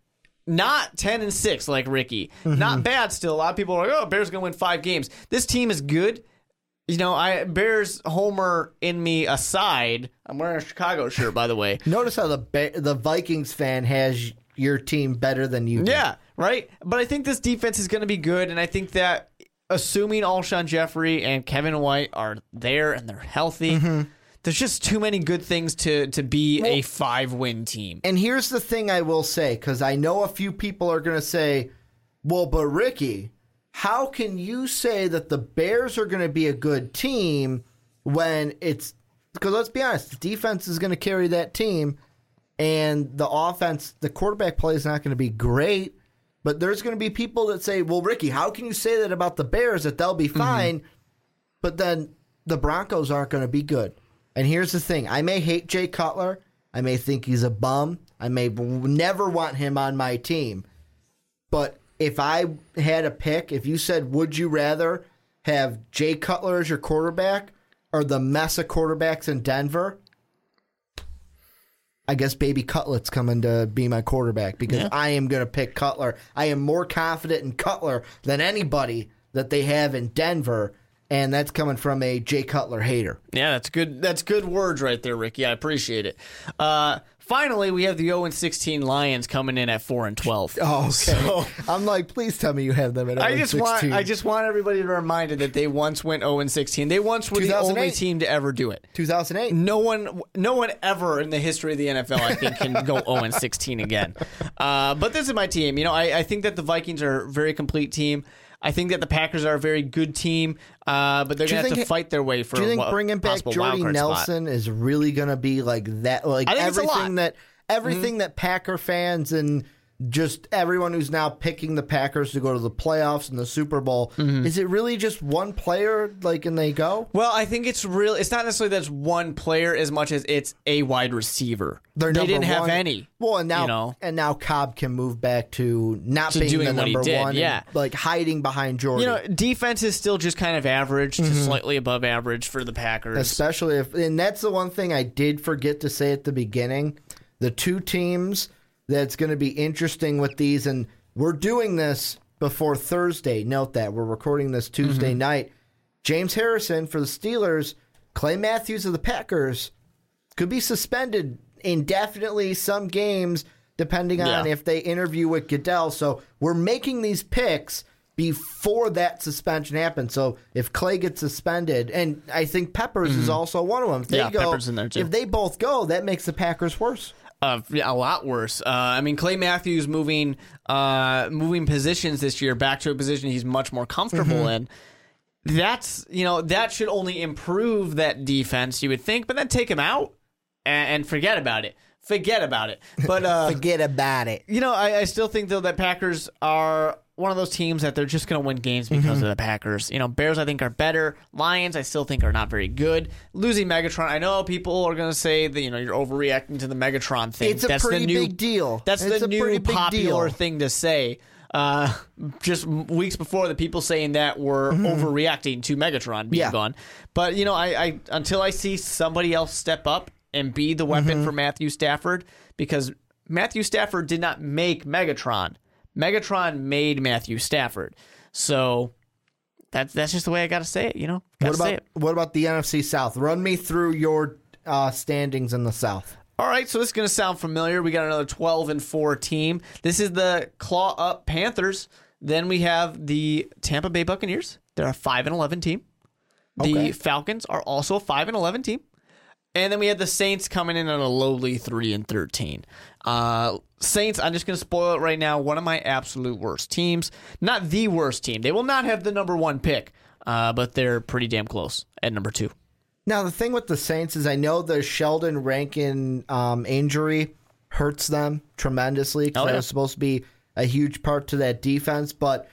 Not ten and six like Ricky. Not bad still. A lot of people are like, "Oh, Bears gonna win five games." This team is good. You know, I Bears homer in me aside. I'm wearing a Chicago shirt, by the way.
Notice how the Ba- the Vikings fan has your team better than you. do.
Yeah, right. But I think this defense is going to be good, and I think that assuming Alshon Jeffery and Kevin White are there and they're healthy, mm-hmm. there's just too many good things to to be a five win team.
And here's the thing I will say, because I know a few people are going to say, well, but Ricky, how can you say that the Bears are going to be a good team when it's. Because let's be honest, the defense is going to carry that team, and the offense, the quarterback play is not going to be great. But there's going to be people that say, well, Ricky, how can you say that about the Bears that they'll be mm-hmm. fine, but then the Broncos aren't going to be good? And here's the thing I may hate Jay Cutler. I may think he's a bum. I may never want him on my team. But if I had a pick, if you said, would you rather have Jay Cutler as your quarterback or the mess of quarterbacks in Denver? I guess Baby Cutlet's coming to be my quarterback because I am going to pick Cutler. I am more confident in Cutler than anybody that they have in Denver, and that's coming from a Jay Cutler hater.
Yeah, that's good. That's good words right there, Ricky. I appreciate it. Uh, finally, we have the 0 and 16 Lions coming in at 4 and 12.
Oh, okay.
So-
I'm like, please tell me you have them at
I
0
just
16.
want I just want everybody to be reminded that they once went 0 and 16. They once were the only team to ever do it.
2008.
No one, no one ever in the history of the NFL, I think, can go 0 and 16 again. Uh, but this is my team. You know, I, I think that the Vikings are a very complete team. I think that the Packers are a very good team, uh, but they're going to have to fight their way for.
Do you think
a
bringing back Jordy
wildcard spot.
Nelson is really going to be like that? Like
I think it's a
everything.
Mm-hmm.
that everything that Packer fans and just everyone who's now picking the Packers to go to the playoffs and the Super Bowl.
Mm-hmm.
Is it really just one player, like, and they go?
Well, I think it's real. It's not necessarily that's one player as much as it's a wide receiver.
They're
they didn't have any.
Well, and now
you know?
and now Cobb can move back to not
To
being the number one, and,
yeah.
like hiding behind Jordan.
You know, defense is still just kind of average to slightly above average for the Packers.
especially if and that's the one thing I did forget to say at the beginning. The two teams that's going to be interesting with these, and we're doing this before Thursday. Note that we're recording this Tuesday
Mm-hmm.
night. James Harrison for the Steelers, Clay Matthews of the Packers could be suspended indefinitely some games depending on
Yeah.
if they interview with Goodell. So we're making these picks before that suspension happens. So if Clay gets suspended, and I think Peppers is also one of them. If they
Mm-hmm. Yeah,
go,
Peppers in there, too.
If they both go, that makes the Packers worse.
Uh, a lot worse. Uh, I mean, Clay Matthews moving uh, moving positions this year back to a position he's much more comfortable in. That's you know that should only improve that defense. You would think, but then take him out and, and forget about it. Forget about it. But uh,
Forget about it.
you know, I, I still think though that Packers are one of those teams that they're just going to win games because of the Packers. You know, Bears I think are better. Lions I still think are not very good. Losing Megatron, I know people are going to say that you know you're overreacting to the Megatron thing.
It's a
that's
pretty
the new,
big deal.
That's
It's
the new popular
deal.
thing to say. Uh, just weeks before the people saying that were overreacting to Megatron being
Mm-hmm. Yeah.
gone. But you know, I, I until I see somebody else step up and be the weapon
Mm-hmm.
for Matthew Stafford, because Matthew Stafford did not make Megatron. Megatron made Matthew Stafford. So that's that's just the way I got to say it. You know,
What about what about the NFC South? Run me through your uh, standings in the South.
All right, so this is going to sound familiar. We got another 12 and 4 team. This is the Claw Up Panthers. Then we have the Tampa Bay Buccaneers. They're a 5 and 11 team. The
Okay.
Falcons are also a 5 and 11 team. And then we had the Saints coming in at a lowly 3 and 13. Uh, Saints, I'm just going to spoil it right now. One of my absolute worst teams. Not the worst team. They will not have the number one pick, uh, but they're pretty damn close at number two.
Now the thing with the Saints is I know the Sheldon Rankin um, injury hurts them tremendously because
Oh,
that was supposed to be a huge part to that defense. But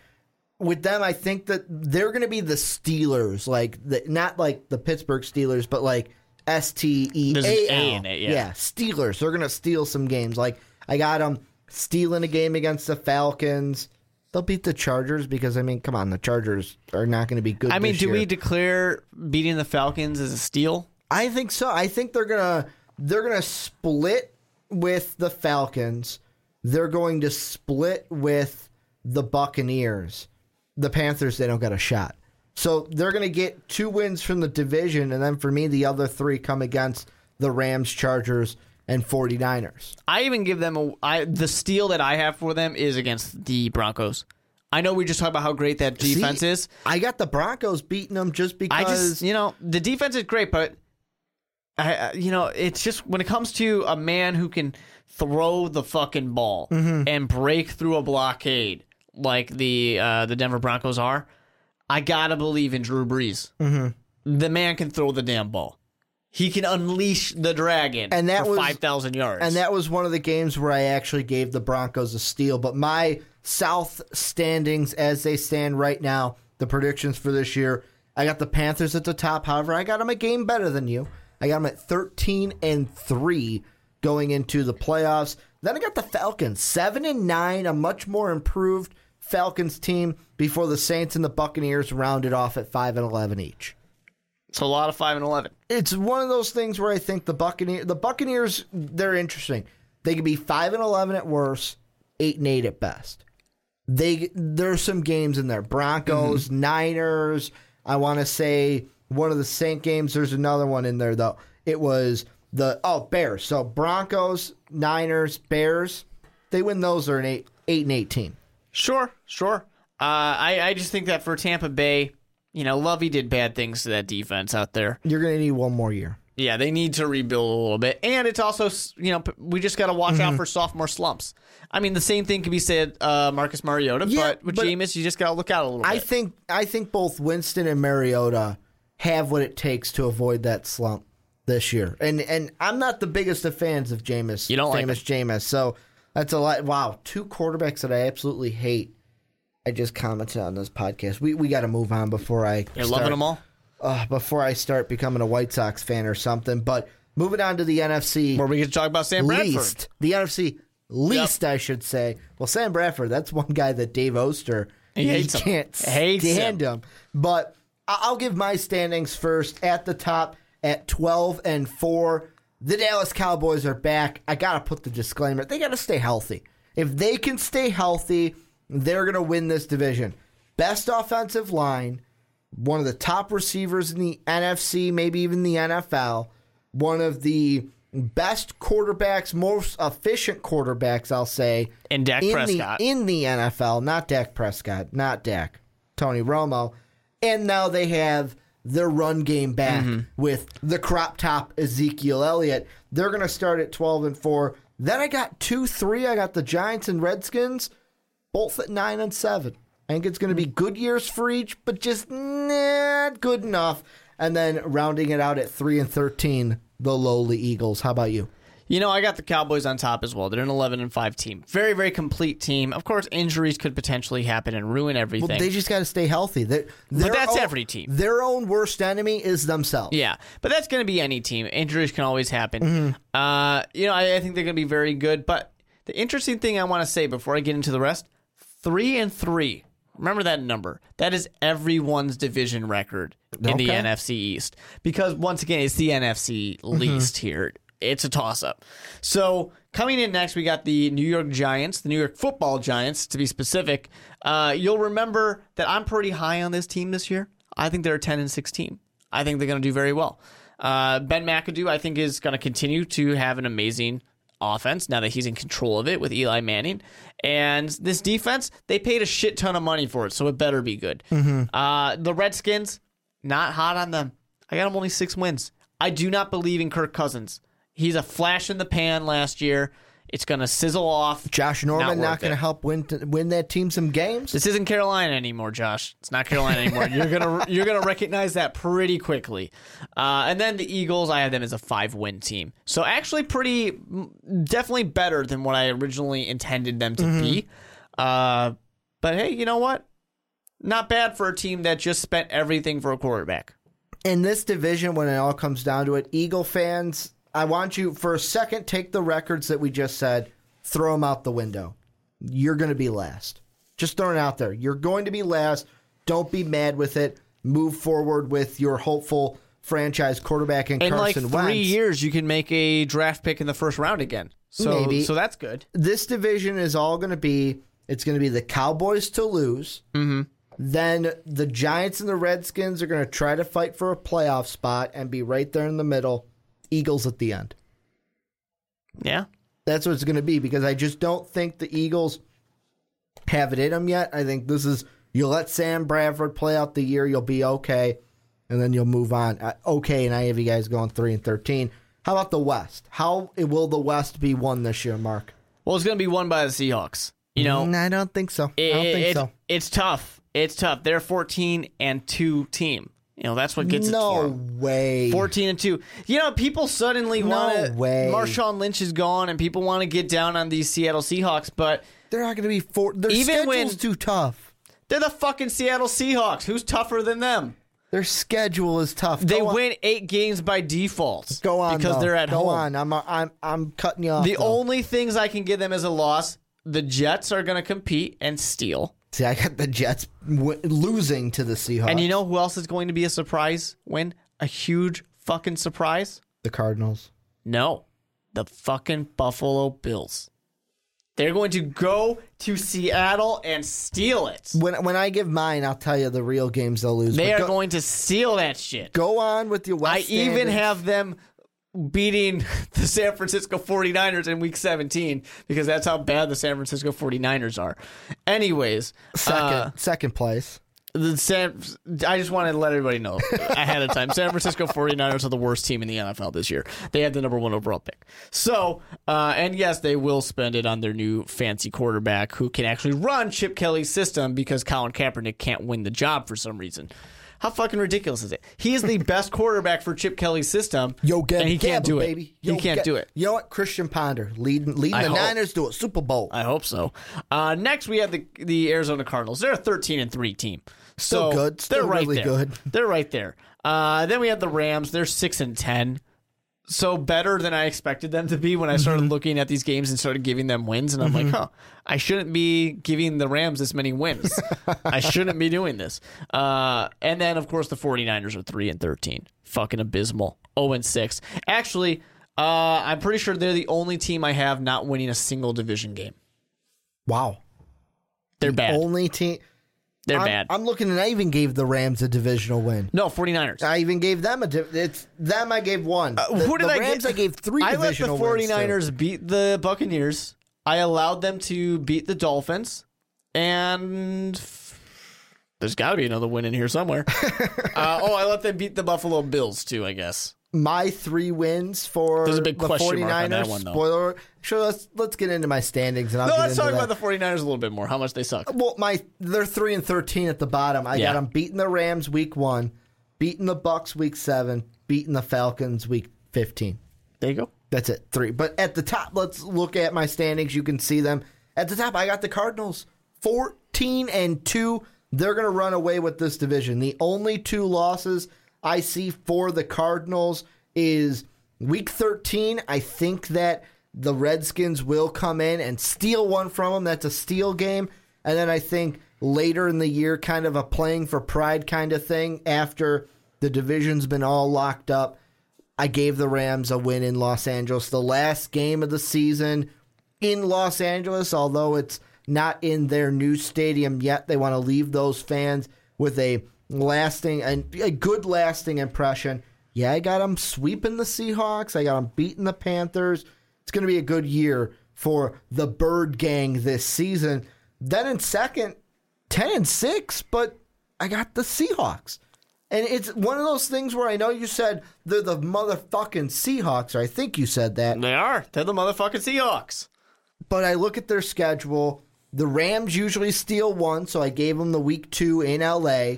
with them, I think that they're going to be the Steelers, like the, not like the Pittsburgh Steelers, but like S T E A
A
L.
in it, yeah.
Steelers. They're going to steal some games. Like I got them stealing a game against the Falcons. They'll beat the Chargers because I mean, come on, the Chargers are not going to be good.
I mean, do
year.
we declare beating the Falcons as a steal?
I think so. I think they're gonna they're gonna split with the Falcons. They're going to split with the Buccaneers. The Panthers they don't got a shot. So they're gonna get two wins from the division, and then for me the other three come against the Rams, Chargers, and 49ers.
I even give them a I, the steal that I have for them is against the Broncos. I know we just talked about how great that defense
See,
is.
I got the Broncos beating them just because
I just you know the defense is great, but I, I- you know it's just when it comes to a man who can throw the fucking ball
Mm-hmm.
and break through a blockade like the uh, the Denver Broncos are. I gotta believe in Drew Brees. Mm-hmm. The man can throw the damn ball. He can unleash the dragon
And that
for
was-
five thousand yards.
And that was one of the games where I actually gave the Broncos a steal. But my South standings as they stand right now, the predictions for this year, I got the Panthers at the top. However, I got them a game better than you. I got them at 13 and 3 going into the playoffs. Then I got the Falcons, 7 and 9, a much more improved Falcons team before the Saints and the Buccaneers rounded off at 5 and 11 each
It's a lot of five and eleven.
it's one of those things where I think the Buccaneers, the Buccaneers, they're interesting. They could be five and eleven at worst, eight and eight at best. They there's some games in there. Broncos, mm-hmm. Niners. I want to say one of the Saint games. There's another one in there though. It was the oh Bears. So Broncos, Niners, Bears. They win those are an eight eight and eighteen.
Sure, sure. Uh, I I just think that for Tampa Bay, you know, Lovie did bad things to that defense out there.
You're gonna need one more year.
Yeah, they need to rebuild a little bit, and it's also you know we just got to watch
Mm-hmm.
out for sophomore slumps. I mean, the same thing can be said uh, Marcus Mariota,
Yeah,
but with
but-
Jameis, you just got to look out a little
I
bit.
think I think both Winston and Mariota have what it takes to avoid that slump this year. And and I'm not the biggest of fans of Jameis.
You don't like
Jameis. So That's a lot. Wow, two quarterbacks that I absolutely hate. I just commented on this podcast. We we got to move on before I
You're
start,
loving them all.
uh, before I start becoming a White Sox fan or something. But moving on to the NFC
Where we get to talk about Sam Bradford.
least, the NFC least, I should say. Well, Sam Bradford, that's one guy that Dave Oster
He hates
can't
Hates
stand him. But I'll give my standings first. At the top, at twelve and four, the Dallas Cowboys are back. I gotta put the disclaimer: they gotta stay healthy. If they can stay healthy, they're gonna win this division. Best offensive line, one of the top receivers in the NFC, maybe even the NFL, one of the best quarterbacks, most efficient quarterbacks, I'll say,
And Dak
in
Prescott.
The, in the NFL, not Dak Prescott, not Dak, Tony Romo. And now they have their run game back
Mm-hmm.
with the crop top Ezekiel Elliott. They're going to start at 12 and 4. Then I got 2 3. I got the Giants and Redskins, both at 9 and 7. I think it's going to be good years for each, but just not good enough. And then rounding it out at 3 and 13, the lowly Eagles. How about you?
You know, I got the Cowboys on top as well. They're an 11 and 5 team. Very, very complete team. Of course, injuries could potentially happen and ruin everything.
Well, they just got to stay healthy. They're, their
that's
own-
every team.
Their own worst enemy is themselves.
Yeah, but that's going to be any team. Injuries can always happen.
Mm-hmm.
Uh, you know, I, I think they're going to be very good. But the interesting thing I want to say before I get into the rest: three and three. Remember that number. That is everyone's division record in the NFC East. Because once again, it's the NFC
Mm-hmm.
least here. It's a toss up. So coming in next, we got the New York Giants, the New York Football Giants, to be specific. Uh, you'll remember that I'm pretty high on this team this year. I think they're a 10 and 6 team. I think they're going to do very well. Uh, ben McAdoo, I think, is going to continue to have an amazing offense now that he's in control of it with Eli Manning. And this defense, they paid a shit ton of money for it, so it better be good. Uh, the Redskins, not hot on them. I got them only six wins. I do not believe in Kirk Cousins. He's a flash in the pan last year. It's going to sizzle off.
Josh Norman not,
worth
going to help win win that team some games.
This isn't Carolina anymore, Josh. It's not Carolina anymore. You're gonna you're gonna recognize that pretty quickly. Uh, and then the Eagles, I have them as a five win team. So actually, pretty definitely better than what I originally intended them to be. Uh, but hey, you know what? Not bad for a team that just spent everything for a quarterback.
In this division, when it all comes down to it, Eagle fans, I want you for a second take the records that we just said, throw them out the window. You're going to be last. Just throwing it out there. You're going to be last. Don't be mad with it. Move forward with your hopeful franchise quarterback in
In like
Carson
three
Wentz.
years, you can make a draft pick in the first round again. So
Maybe.
so that's good.
this division is all going to be it's going to be the Cowboys to lose. Mm-hmm. Then the Giants and the Redskins are going to try to fight for a playoff spot and be right there in the middle. Eagles at the end.
Yeah.
That's what it's going to be because I just don't think the Eagles have it in them yet. I think this is you let Sam Bradford play out the year, you'll be okay, and then you'll move on. Uh, okay, and I have you guys going three and thirteen. How about the West? How will the West be won this year, Mark?
Well, it's going to be won by the Seahawks. You know,
Mm, I don't think so. I don't think
it-
so.
It's tough. It's tough. They're 14 and 2 team. You know, that's what gets it
No way.
14 and 2. You know, people suddenly
No
want to
way.
Marshawn Lynch is gone and people want to get down on these Seattle Seahawks, but
They're not going to be four. Their
Even
schedule's
when-
too tough.
they're the fucking Seattle Seahawks. Who's tougher than them?
Their schedule is tough.
They
Go on-
win 8 games by default.
Go on,
because
though.
they're at
Go
home.
on. I'm I'm I'm cutting you off.
The
though.
only things I can give them as a loss, the Jets are going to compete and steal.
See, I got the Jets w- losing to the Seahawks.
And you know who else is going to be a surprise win? A huge fucking surprise?
the Cardinals.
No, the fucking Buffalo Bills. They're going to go to Seattle and steal it.
When when I give mine, I'll tell you the real games they'll lose.
They are
go,
going to steal that shit.
go on with your West.
I even have them beating the San Francisco 49ers in week 17 because that's how bad the San Francisco 49ers are. Anyways,
second
uh,
second place.
the San I just wanted to let everybody know ahead of time. San Francisco 49ers are the worst team in the NFL this year. They have the number one overall pick. So, uh, and yes, they will spend it on their new fancy quarterback who can actually run Chip Kelly's system because Colin Kaepernick can't win the job for some reason. How fucking ridiculous is it? He is the best quarterback for Chip Kelly's system,
Yo, get
and he can't do it.
baby.
he can't
get-
do it.
You know what? Christian Ponder leading leading
I
the
hope.
Niners to a Super Bowl.
I hope so. Uh, next, we have the the Arizona Cardinals. They're a thirteen and three team.
Still
so
good. Still
they're right
really
there.
good.
They're right there. Uh, then we have the Rams. They're six and ten. So better than I expected them to be when I started
Mm-hmm.
looking at these games and started giving them wins. And I'm like, huh, I shouldn't be giving the Rams this many wins. I shouldn't be doing this. Uh, and then, of course, the 49ers are 3 and 13. Fucking abysmal. 0 and 6. Actually, uh, I'm pretty sure they're the only team I have not winning a single division game.
wow.
They're bad.
Only team.
They're
I'm,
bad.
I'm looking and I even gave the Rams a divisional win.
no, 49ers.
I even gave them a. Div- it's them. I gave one. the,
Uh, Who did
the
I
Rams?
get?
I gave three.
I let the
divisional wins to.
49ers beat the Buccaneers. I allowed them to beat the Dolphins. And there's got to be another win in here somewhere. uh, oh, I let them beat the Buffalo Bills too, I guess.
My three wins for
There's a big
the
question
49ers.
mark on that one, though.
Spoiler. Sure, let's let's get into my standings and I'll
No,
get
let's
into
talk
that.
about the 49ers a little bit more. How much they suck.
Well, my they're three and thirteen at the bottom. I
Yeah.
got them beating the Rams week one, beating the Bucks week seven, beating the Falcons week fifteen.
There you go.
That's it, three. But at the top, let's look at my standings. You can see them at the top. I got the Cardinals fourteen and two. They're gonna run away with this division. The only two losses I see for the Cardinals is week thirteen. I think that the Redskins will come in and steal one from them. That's a steal game. And then I think later in the year, kind of a playing for pride kind of thing after the division's been all locked up. I gave the Rams a win in Los Angeles. The last game of the season in Los Angeles, although it's not in their new stadium yet. They want to leave those fans with a lasting and a good lasting impression. Yeah, I got them sweeping the Seahawks. I got them beating the Panthers. It's going to be a good year for the Bird Gang this season. Then in second, 10 and 6, but I got the Seahawks. And it's one of those things where I know you said they're the motherfucking Seahawks, or I think you said that.
They are. They're the motherfucking Seahawks.
But I look at their schedule. The Rams usually steal one, so I gave them the week two in LA.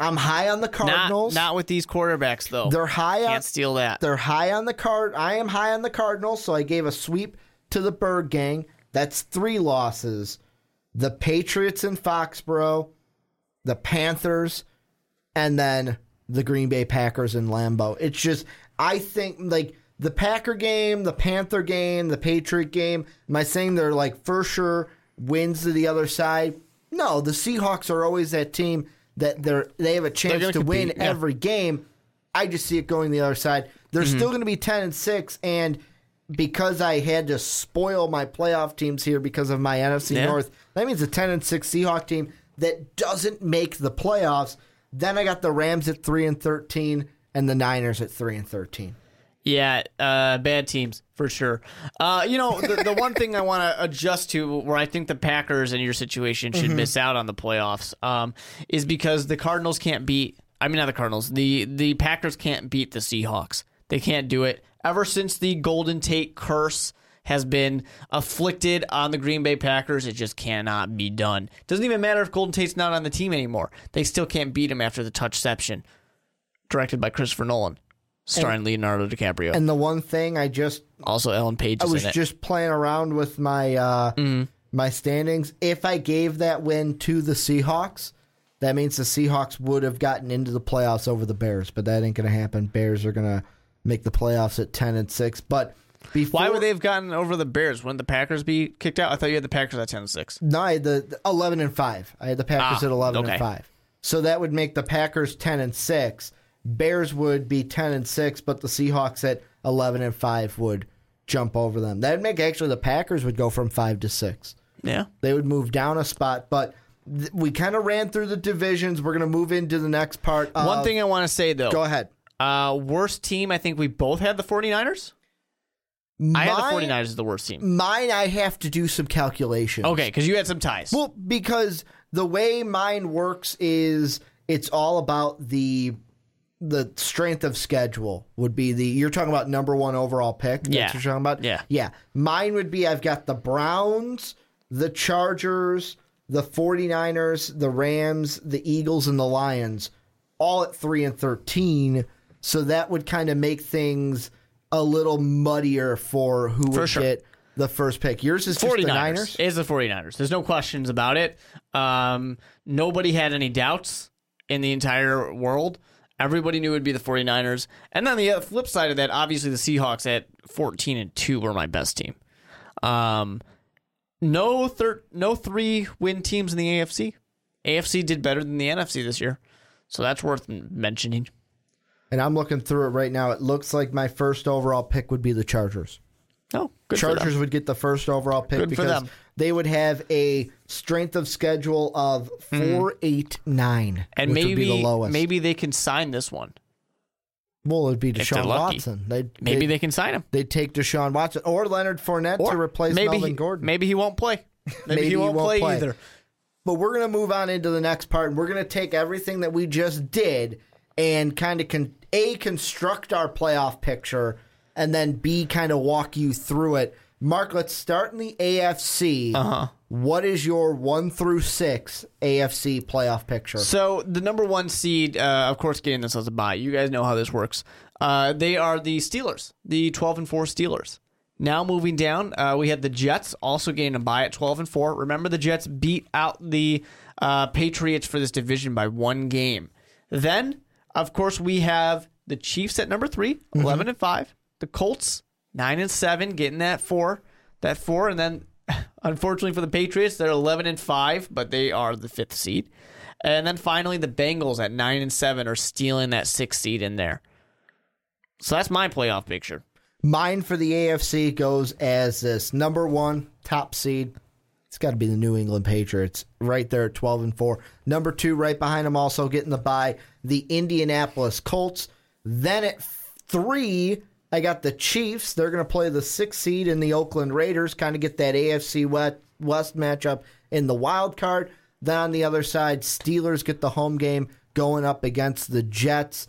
I'm high on the
Not,
Cardinals.
not with these quarterbacks, though.
they're high on
Can't steal that.
they're high on the card. I am high on the Cardinals, so I gave a sweep to the Bird Gang. That's three losses. The Patriots in Foxborough, the Panthers, and then the Green Bay Packers in Lambeau. It's just I think like the Packer game, the Panther game, the Patriot game. Am I saying they're like for sure wins to the other side? No, the Seahawks are always that team that they're they have a chance to win
yeah.
every game. I just see it going the other side. They're
Mm-hmm.
still going to be ten and six, and because I had to spoil my playoff teams here because of my NFC
Yeah.
North, that means a ten and six Seahawk team that doesn't make the playoffs. Then I got the Rams at three and thirteen, and the Niners at three and thirteen.
Yeah, uh, bad teams for sure. Uh, you know, the, the one thing I want to adjust to, where I think the Packers in your situation should
Mm-hmm.
miss out on the playoffs, um, is because the Cardinals can't beat. I mean, not the Cardinals. The the Packers can't beat the Seahawks. They can't do it. Ever since the Golden Tate curse has been afflicted on the Green Bay Packers, it just cannot be done. Doesn't even matter if Golden Tate's not on the team anymore. They still can't beat him after the touchception, directed by Christopher Nolan, starring Leonardo DiCaprio.
And the one thing I just
Also, Ellen Page
I was
in it.
just playing around with my uh,
Mm-hmm.
my standings. If I gave that win to the Seahawks, that means the Seahawks would have gotten into the playoffs over the Bears, but that ain't gonna happen. Bears are gonna make the playoffs at ten and six. But before,
Why would they have gotten over the Bears? Wouldn't the Packers be kicked out? I thought you had the Packers at 10 and 6.
No, I had the, the eleven and five. I had the Packers
Ah,
at eleven
okay.
and five. So that would make the Packers ten and six. Bears would be ten and six, but the Seahawks at eleven and five would jump over them. That'd make actually the Packers would go from five to six.
Yeah.
They would move down a spot, but th- we kind of ran through the divisions. We're going to move into the next part. Of,
One thing I want to say, though.
Go ahead.
Uh, worst team, I think we both had the 49ers. I had the
Mine-
49ers as the worst team.
Mine, I have to do some calculations.
Okay, because you had some ties.
Well, because the way mine works is it's all about the the strength of schedule would be the you're talking about number one overall pick.
Yeah.
what you're talking about?
Yeah.
Yeah. Mine would be I've got the Browns, the Chargers, the 49ers, the Rams, the Eagles, and the Lions all at three and thirteen, so that would kind of make things a little muddier for who would
sure.
get the first pick. Yours is just the
49ers.
Niners.
Is the 49ers. There's no questions about it. Um, nobody had any doubts in the entire world. Everybody knew it would be the 49ers. And then the flip side of that, obviously the Seahawks at 14 and 2 were my best team. Um, no thir- no three win teams in the AFC. AFC did better than the NFC this year. So that's worth mentioning.
And I'm looking through it right now. It looks like my first overall pick would be the Chargers.
Oh, good for them.
Chargers would get the first overall pick
Good
because. They would have a strength of schedule of four, eight, nine,
Hmm. And
which would be
maybe
the lowest.
maybe they can sign this one.
well, it'd be Deshaun. Watson. They'd,
Maybe
they'd,
they can sign him.
they'd take Deshaun Watson or Leonard Fournette to replace
maybe
Melvin
he,
Gordon.
Maybe he won't play. Maybe, he, won't, play, either.
But we're going to move on into the next part, and we're going to take everything that we just did and kind of con- a construct our playoff picture, and then b kind of walk you through it. Mark, let's start in the AFC.
Uh-huh.
What is your one through six AFC playoff picture?
So the number one seed, uh, of course, getting this as a bye. You guys know how this works. Uh, they are the Steelers, the twelve and four Steelers. Now moving down, uh, we had the Jets also getting a bye at twelve and four. Remember, the Jets beat out the uh, Patriots for this division by one game. Then, of course, we have the Chiefs at number 3 11 and five. The Colts nine and seven, getting that four, that four, and then unfortunately for the Patriots, they're eleven and five, but they are the fifth seed. And then finally, the Bengals at nine and seven are stealing that sixth seed in there. So that's my playoff picture.
Mine for the AFC goes as this number one top seed. It's got to be the New England Patriots right there at 12 and 4. Number two, right behind them, also getting the bye, the Indianapolis Colts. Then at three, I got the Chiefs. They're going to play the sixth seed in the Oakland Raiders, kind of get that AFC West, West matchup in the wild card. Then on the other side, Steelers get the home game going up against the Jets.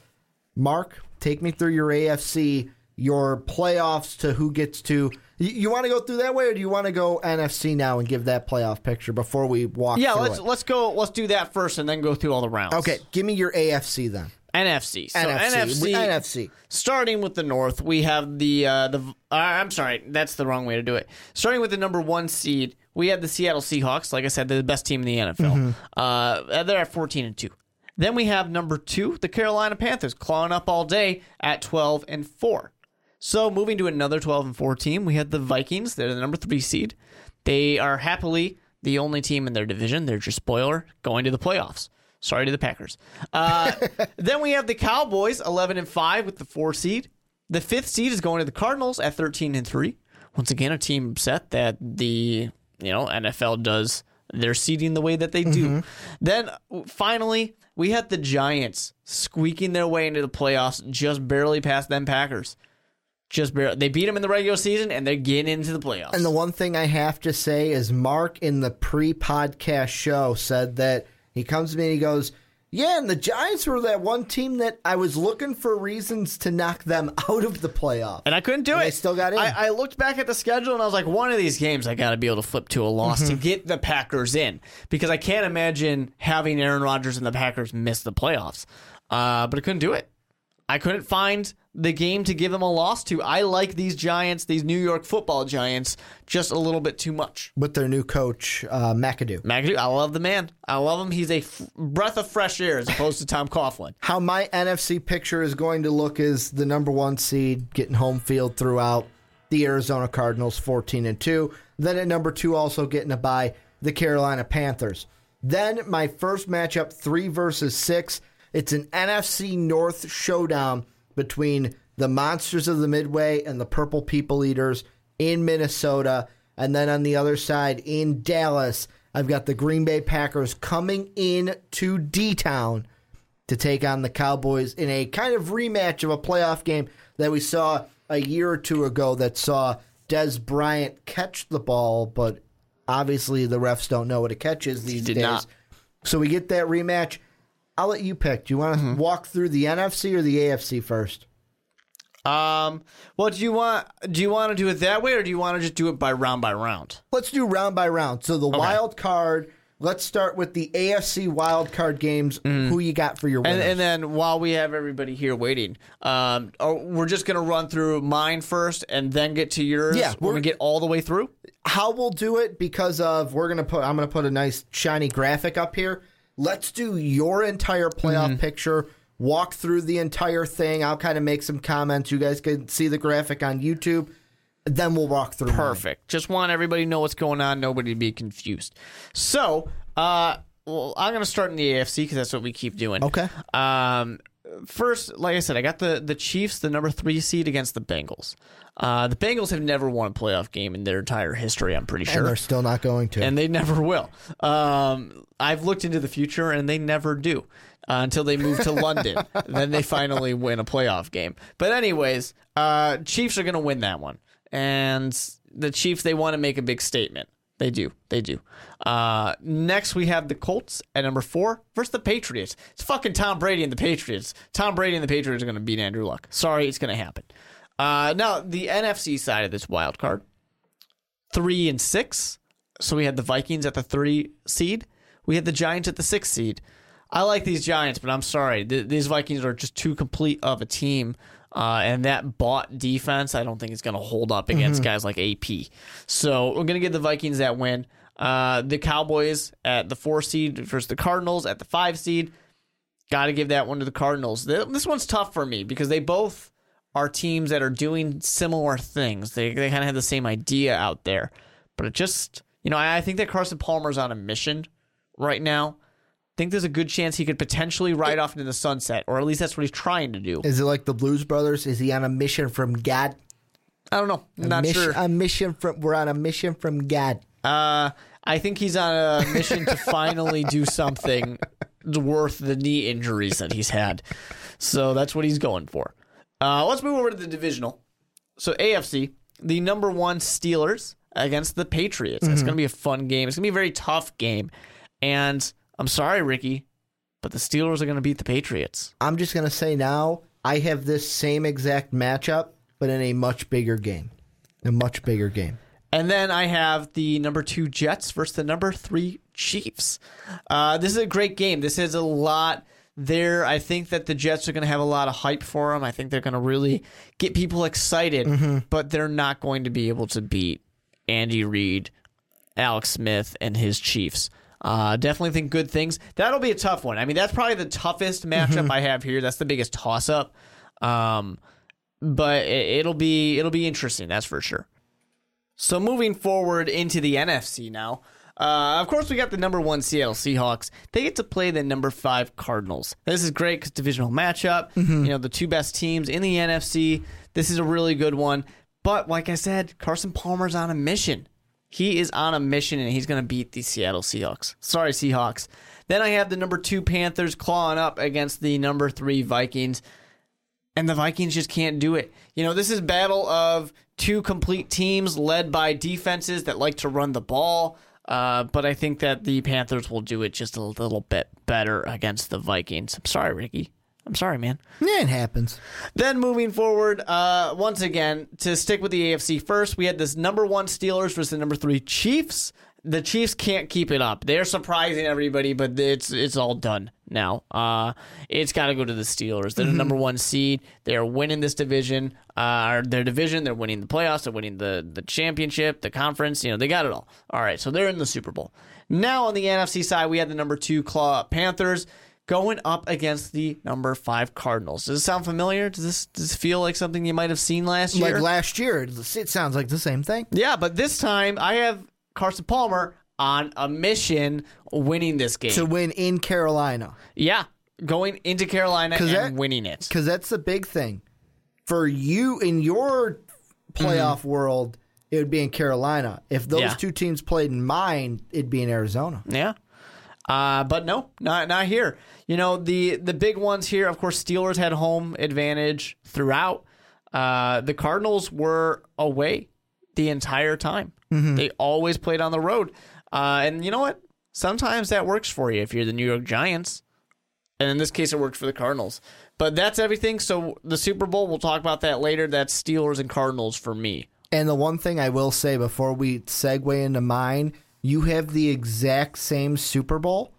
Mark, take me through your AFC, your playoffs to who gets to. You, you want to go through that way, or do you want to go NFC now and give that playoff picture before we walk?
Yeah, let's
it?
let's go. Let's do that first, and then go through all the rounds.
Okay, give me your AFC then.
NFC. So
NFC.
NFC.
NFC.
Starting with the North, we have the uh, the. Uh, I'm sorry, that's the wrong way to do it. Starting with the number one seed, we have the Seattle Seahawks. Like I said, they're the best team in the NFL.
Mm-hmm.
Uh, they're at 14 and two. Then we have number two, the Carolina Panthers, clawing up all day at 12 and four. So moving to another 12 and four team, we have the Vikings. They're the number three seed. They are happily the only team in their division. They're just spoiler going to the playoffs. Sorry to the Packers. Uh, then we have the Cowboys, 11 and 5 with the four seed. The fifth seed is going to the Cardinals at 13 and 3. Once again, a team upset that the you know NFL does their seeding the way that they do. Then uh, finally, we had the Giants squeaking their way into the playoffs, just barely past them Packers. Just barely. They beat them in the regular season, and they're getting into the playoffs.
And the one thing I have to say is Mark in the pre-podcast show said that he comes to me and he goes, "Yeah, and the Giants were that one team that I was looking for reasons to knock them out of the playoff."
and I couldn't do
And
it.
they still got in.
I, I looked back at the schedule and I was like, one of these games I got to be able to flip to a loss
Mm-hmm.
to get the Packers in because I can't imagine having Aaron Rodgers and the Packers miss the playoffs. Uh, but I couldn't do it. I couldn't find the game to give them a loss to. I like these Giants, these New York Football Giants, just a little bit too much.
with their new coach uh, McAdoo.
McAdoo, I love the man. I love him. He's a f- breath of fresh air as opposed to Tom Coughlin.
How my NFC picture is going to look is the number one seed getting home field throughout the Arizona Cardinals, fourteen and two. Then at number two, also getting a bye, the Carolina Panthers. Then my first matchup, three versus six. It's an NFC North showdown between the Monsters of the Midway and the Purple People Eaters in Minnesota. And then on the other side in Dallas, I've got the Green Bay Packers coming in to D Town to take on the Cowboys in a kind of rematch of a playoff game that we saw a year or two ago that saw Dez Bryant catch the ball, but obviously the refs don't know what a catch is these days.
not.
So we get that rematch. I'll let you pick. Do you want to
Mm-hmm.
walk through the NFC or the AFC first?
Um, well, do you want do you want to do it that way, or do you want to just do it by round by round?
Let's do round by round. So the wild card let's start with the AFC wildcard games. Who you got for your
Mm. And, and then while we have everybody here waiting, um, oh, we're just gonna run through mine first and then get to yours.
Yeah,
we're
we're-
gonna get all the way through.
how we'll do it because of we're gonna put I'm gonna put a nice shiny graphic up here. Let's do your entire playoff
Mm-hmm.
picture. Walk through the entire thing. I'll kind of make some comments. You guys can see the graphic on YouTube. Then we'll walk through. mine.
Perfect. Just want everybody to know what's going on. Nobody to be confused. So, uh, well, I'm gonna start in the AFC because that's what we keep doing.
Okay.
Um, first, like I said, I got the the Chiefs, the number three seed against the Bengals. Uh, the Bengals have never won a playoff game in their entire history. I'm pretty
And
sure.
they're still not going to.
and they never will. Um, I've looked into the future, and they never do uh, until they move to London. then they finally win a playoff game. But anyways, uh, Chiefs are going to win that one, and the Chiefs they want to make a big statement. They do. They do. Uh, next, we have the Colts at number four versus the Patriots. It's fucking Tom Brady and the Patriots. Tom Brady and the Patriots are going to beat Andrew Luck. Sorry, it's going to happen. Uh, now, the NFC side of this wild card, three and six. So we had the Vikings at the three seed. We had the Giants at the six seed. I like these Giants, but I'm sorry. Th- these Vikings are just too complete of a team. Uh, and that bought defense, I don't think is going to hold up against guys like AP. So we're going to give the Vikings that win. Uh, the Cowboys at the four seed versus the Cardinals at the five seed. Got to give that one to the Cardinals. This one's tough for me because they both are teams that are doing similar things. They they kind of have the same idea out there, but it just you know I, I think that Carson Palmer's on a mission right now. Think there's a good chance he could potentially ride off into the sunset, or at least that's what he's trying to do.
Is it like the Blues Brothers? Is he on a mission from God?
I don't know. I'm not
mission,
sure.
A mission from we're on a mission from God.
Uh, I think he's on a mission to finally do something worth the knee injuries that he's had. So that's what he's going for. Uh, let's move over to the divisional. So AFC, the number one Steelers against the Patriots. It's going to be a fun game. It's going to be a very tough game. And I'm sorry, Ricky, but the Steelers are going to beat the Patriots.
I'm just gonna say now. I have this same exact matchup, but in a much bigger game. A much bigger game.
And then I have the number two Jets versus the number three Chiefs. Uh, this is a great game. This is a lot there. I think that the Jets are going to have a lot of hype for them. I think they're going to really get people excited, but they're not going to be able to beat Andy Reid, Alex Smith, and his Chiefs. Uh, definitely think good things. That'll be a tough one. I mean, that's probably the toughest matchup I have here. That's the biggest toss up. Um, but it, it'll be it'll be interesting. That's for sure. So moving forward into the NFC now. Uh, of course, we got the number one Seattle Seahawks. They get to play the number five Cardinals. This is great because divisional matchup. You know, the two best teams in the NFC. This is a really good one. But like I said, Carson Palmer's on a mission. He is on a mission and he's going to beat the Seattle Seahawks. Sorry, Seahawks. Then I have the number two Panthers clawing up against the number three Vikings and the Vikings just can't do it. You know, this is battle of two complete teams led by defenses that like to run the ball. Uh, but I think that the Panthers will do it just a little bit better against the Vikings. I'm sorry, Ricky. I'm sorry, man.
Yeah, it happens.
Then moving forward, uh, once again, to stick with the AFC first, we had this number one Steelers versus the number three Chiefs. The Chiefs can't keep it up. They're surprising everybody, but it's it's all done now. Uh, it's got to go to the Steelers. They're the number one seed. They are winning this division. Uh, their division. They're winning the playoffs. They're winning the the championship, the conference. You know, they got it all. All right, so they're in the Super Bowl. Now on the NFC side, we had the number two Claw Panthers going up against the number five Cardinals. Does this sound familiar? Does this does this feel like something you might have seen last year?
Like last year, it sounds like the same thing.
yeah, but this time I have Carson Palmer on a mission winning this game.
To win in Carolina.
yeah, going into Carolina and
that-
winning it.
Because that's the big thing. For you in your playoff mm-hmm. world, it would be in Carolina. If those
Yeah.
two teams played in mine, it'd be in Arizona.
Yeah. Uh, but no, not not here. You know the the big ones here. Of course, Steelers had home advantage throughout. Uh, the Cardinals were away the entire time. They always played on the road. Uh, and you know what? Sometimes that works for you if you're the New York Giants. And in this case, it worked for the Cardinals. But that's everything. So the Super Bowl, we'll talk about that later. That's Steelers and Cardinals for me.
And the one thing I will say before we segue into mine, you have the exact same Super Bowl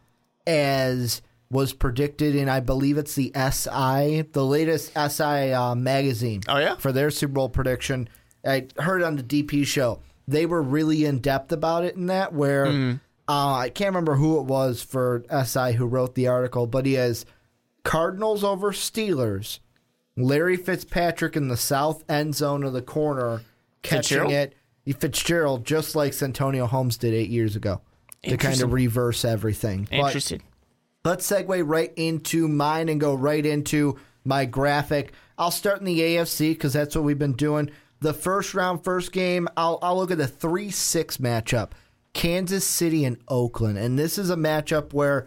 as was predicted in, I believe it's the SI, the latest SI uh, magazine.
Oh, yeah?
For their Super Bowl prediction. I heard on the DP show. They were really in depth about it in that, where
Mm-hmm.
uh, I can't remember who it was for SI who wrote the article, but he has Cardinals over Steelers, Larry Fitzpatrick in the south end zone of the corner, catching
Fitzgerald?
it. Fitzgerald, just like Santonio Holmes did eight years ago, to kind of reverse everything. But let's segue right into mine and go right into my graphic. I'll start in the AFC because that's what we've been doing. The first round, first game, I'll, I'll look at the 3 6 matchup Kansas City and Oakland. And this is a matchup where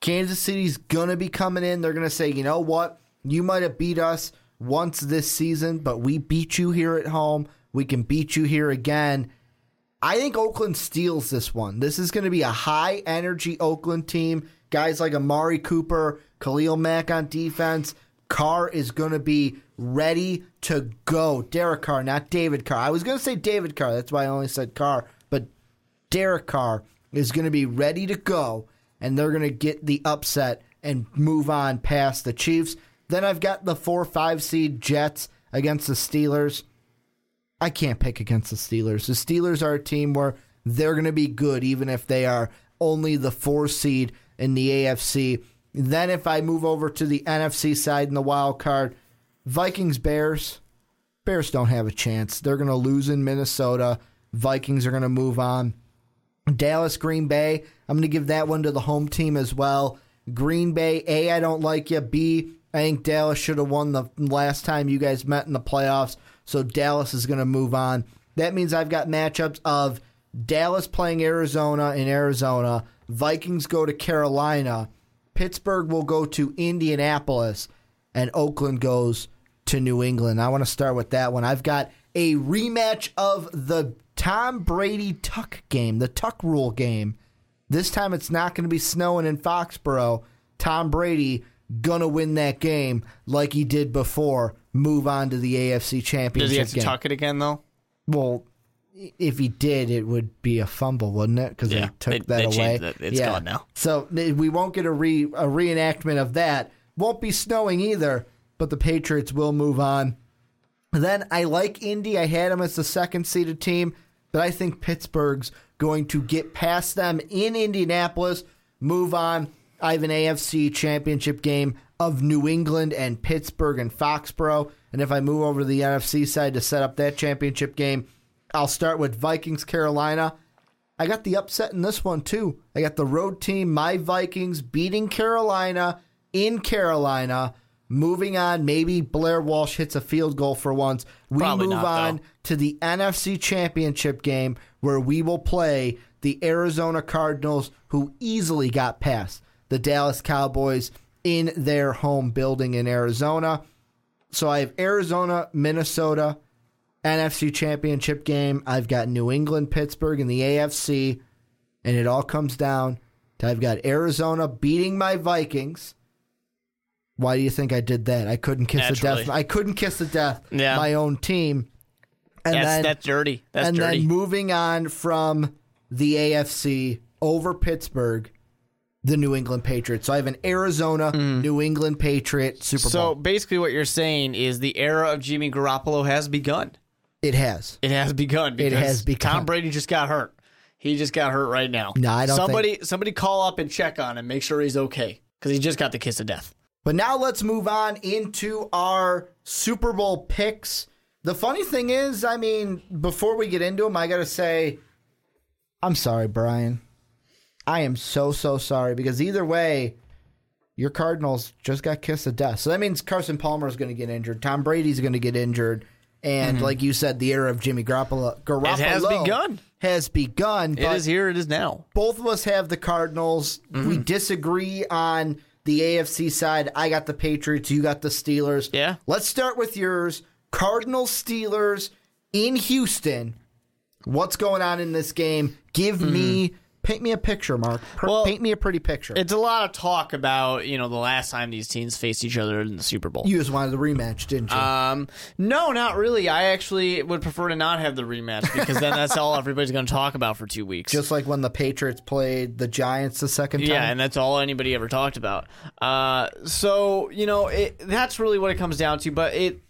Kansas City's going to be coming in. They're going to say, you know what? You might have beat us once this season, but we beat you here at home. We can beat you here again. I think Oakland steals this one. This is going to be a high energy Oakland team. Guys like Amari Cooper, Khalil Mack on defense. Carr is going to be ready to go. Derek Carr, not David Carr. I was going to say David Carr. That's why I only said Carr. But Derek Carr is going to be ready to go, and they're going to get the upset and move on past the Chiefs. Then I've got the 4 5 seed Jets against the Steelers. I can't pick against the Steelers. The Steelers are a team where they're going to be good, even if they are only the four seed in the AFC. Then, if I move over to the NFC side in the wild card, Vikings Bears. Bears don't have a chance. They're going to lose in Minnesota. Vikings are going to move on. Dallas Green Bay. I'm going to give that one to the home team as well. Green Bay, A, I don't like you. B, I think Dallas should have won the last time you guys met in the playoffs. So Dallas is going to move on. That means I've got matchups of Dallas playing Arizona in Arizona. Vikings go to Carolina. Pittsburgh will go to Indianapolis. And Oakland goes to New England. I want to start with that one. I've got a rematch of the Tom Brady Tuck game, the Tuck rule game. This time it's not going to be snowing in Foxborough. Tom Brady gonna win that game like he did before. Move on to the AFC Championship
Does he have to
game.
tuck it again though?
Well, if he did, it would be a fumble, wouldn't it? Because
Yeah,
they took
they-
that
they
away.
it. It's gone now.
So we won't get a re a reenactment of that. Won't be snowing either, but the Patriots will move on. Then I like Indy. I had them as the second seeded team, but I think Pittsburgh's going to get past them in Indianapolis, move on. I have an AFC championship game of New England and Pittsburgh and Foxborough. And if I move over to the NFC side to set up that championship game, I'll start with Vikings Carolina. I got the upset in this one too. I got the road team, my Vikings, beating Carolina in Carolina. Moving on, maybe Blair Walsh hits a field goal for once. We
Probably
move
not,
on
though.
to the NFC Championship game where we will play the Arizona Cardinals, who easily got past the Dallas Cowboys in their home building in Arizona. So I have Arizona, Minnesota, NFC Championship game. I've got New England, Pittsburgh in the AFC, and it all comes down to I've got Arizona beating my Vikings. Why do you think I did that? I couldn't kiss the death. I couldn't kiss the death.
Yeah.
my own team. And
That's
then
that's dirty. That's
and
dirty.
then moving on from the AFC over Pittsburgh, the New England Patriots. So I have an Arizona New England Patriot Super
Mm. so
Bowl.
basically, what you're saying is the era of Jimmy Garoppolo has begun.
It has.
It has begun. Because
has begun.
Tom Brady just got hurt. He just got hurt right now.
No, I don't
Somebody, somebody, call up and check on him. Make sure he's okay because he just got the kiss of death.
But now let's move on into our Super Bowl picks. The funny thing is, I mean, before we get into them, I got to say, I'm sorry, Brian. I am so, so sorry because either way, your Cardinals just got kissed to death. So that means Carson Palmer is going to get injured. Tom Brady's going to get injured. And like you said, the era of Jimmy Garoppolo, Garoppolo
Mm-hmm. has begun.
Has begun.
It is here. It is now.
both of us have the Cardinals.
Mm-hmm.
We disagree on the AFC side. I got the Patriots. You got the Steelers.
Yeah.
Let's start with yours. Cardinals Steelers in Houston. What's going on in this game? Give
Mm-hmm.
me Paint me a picture, Mark. Per-
Well,
paint me a pretty picture.
It's a lot of talk about you know the last time these teams faced each other in the Super Bowl.
you just wanted the rematch, didn't you?
Um, no, not really. I actually would prefer to not have the rematch because then that's all everybody's going to talk about for two weeks.
just like when the Patriots played the Giants the second time.
Yeah, and that's all anybody ever talked about. Uh, so you know, it, that's really what it comes down to. But it,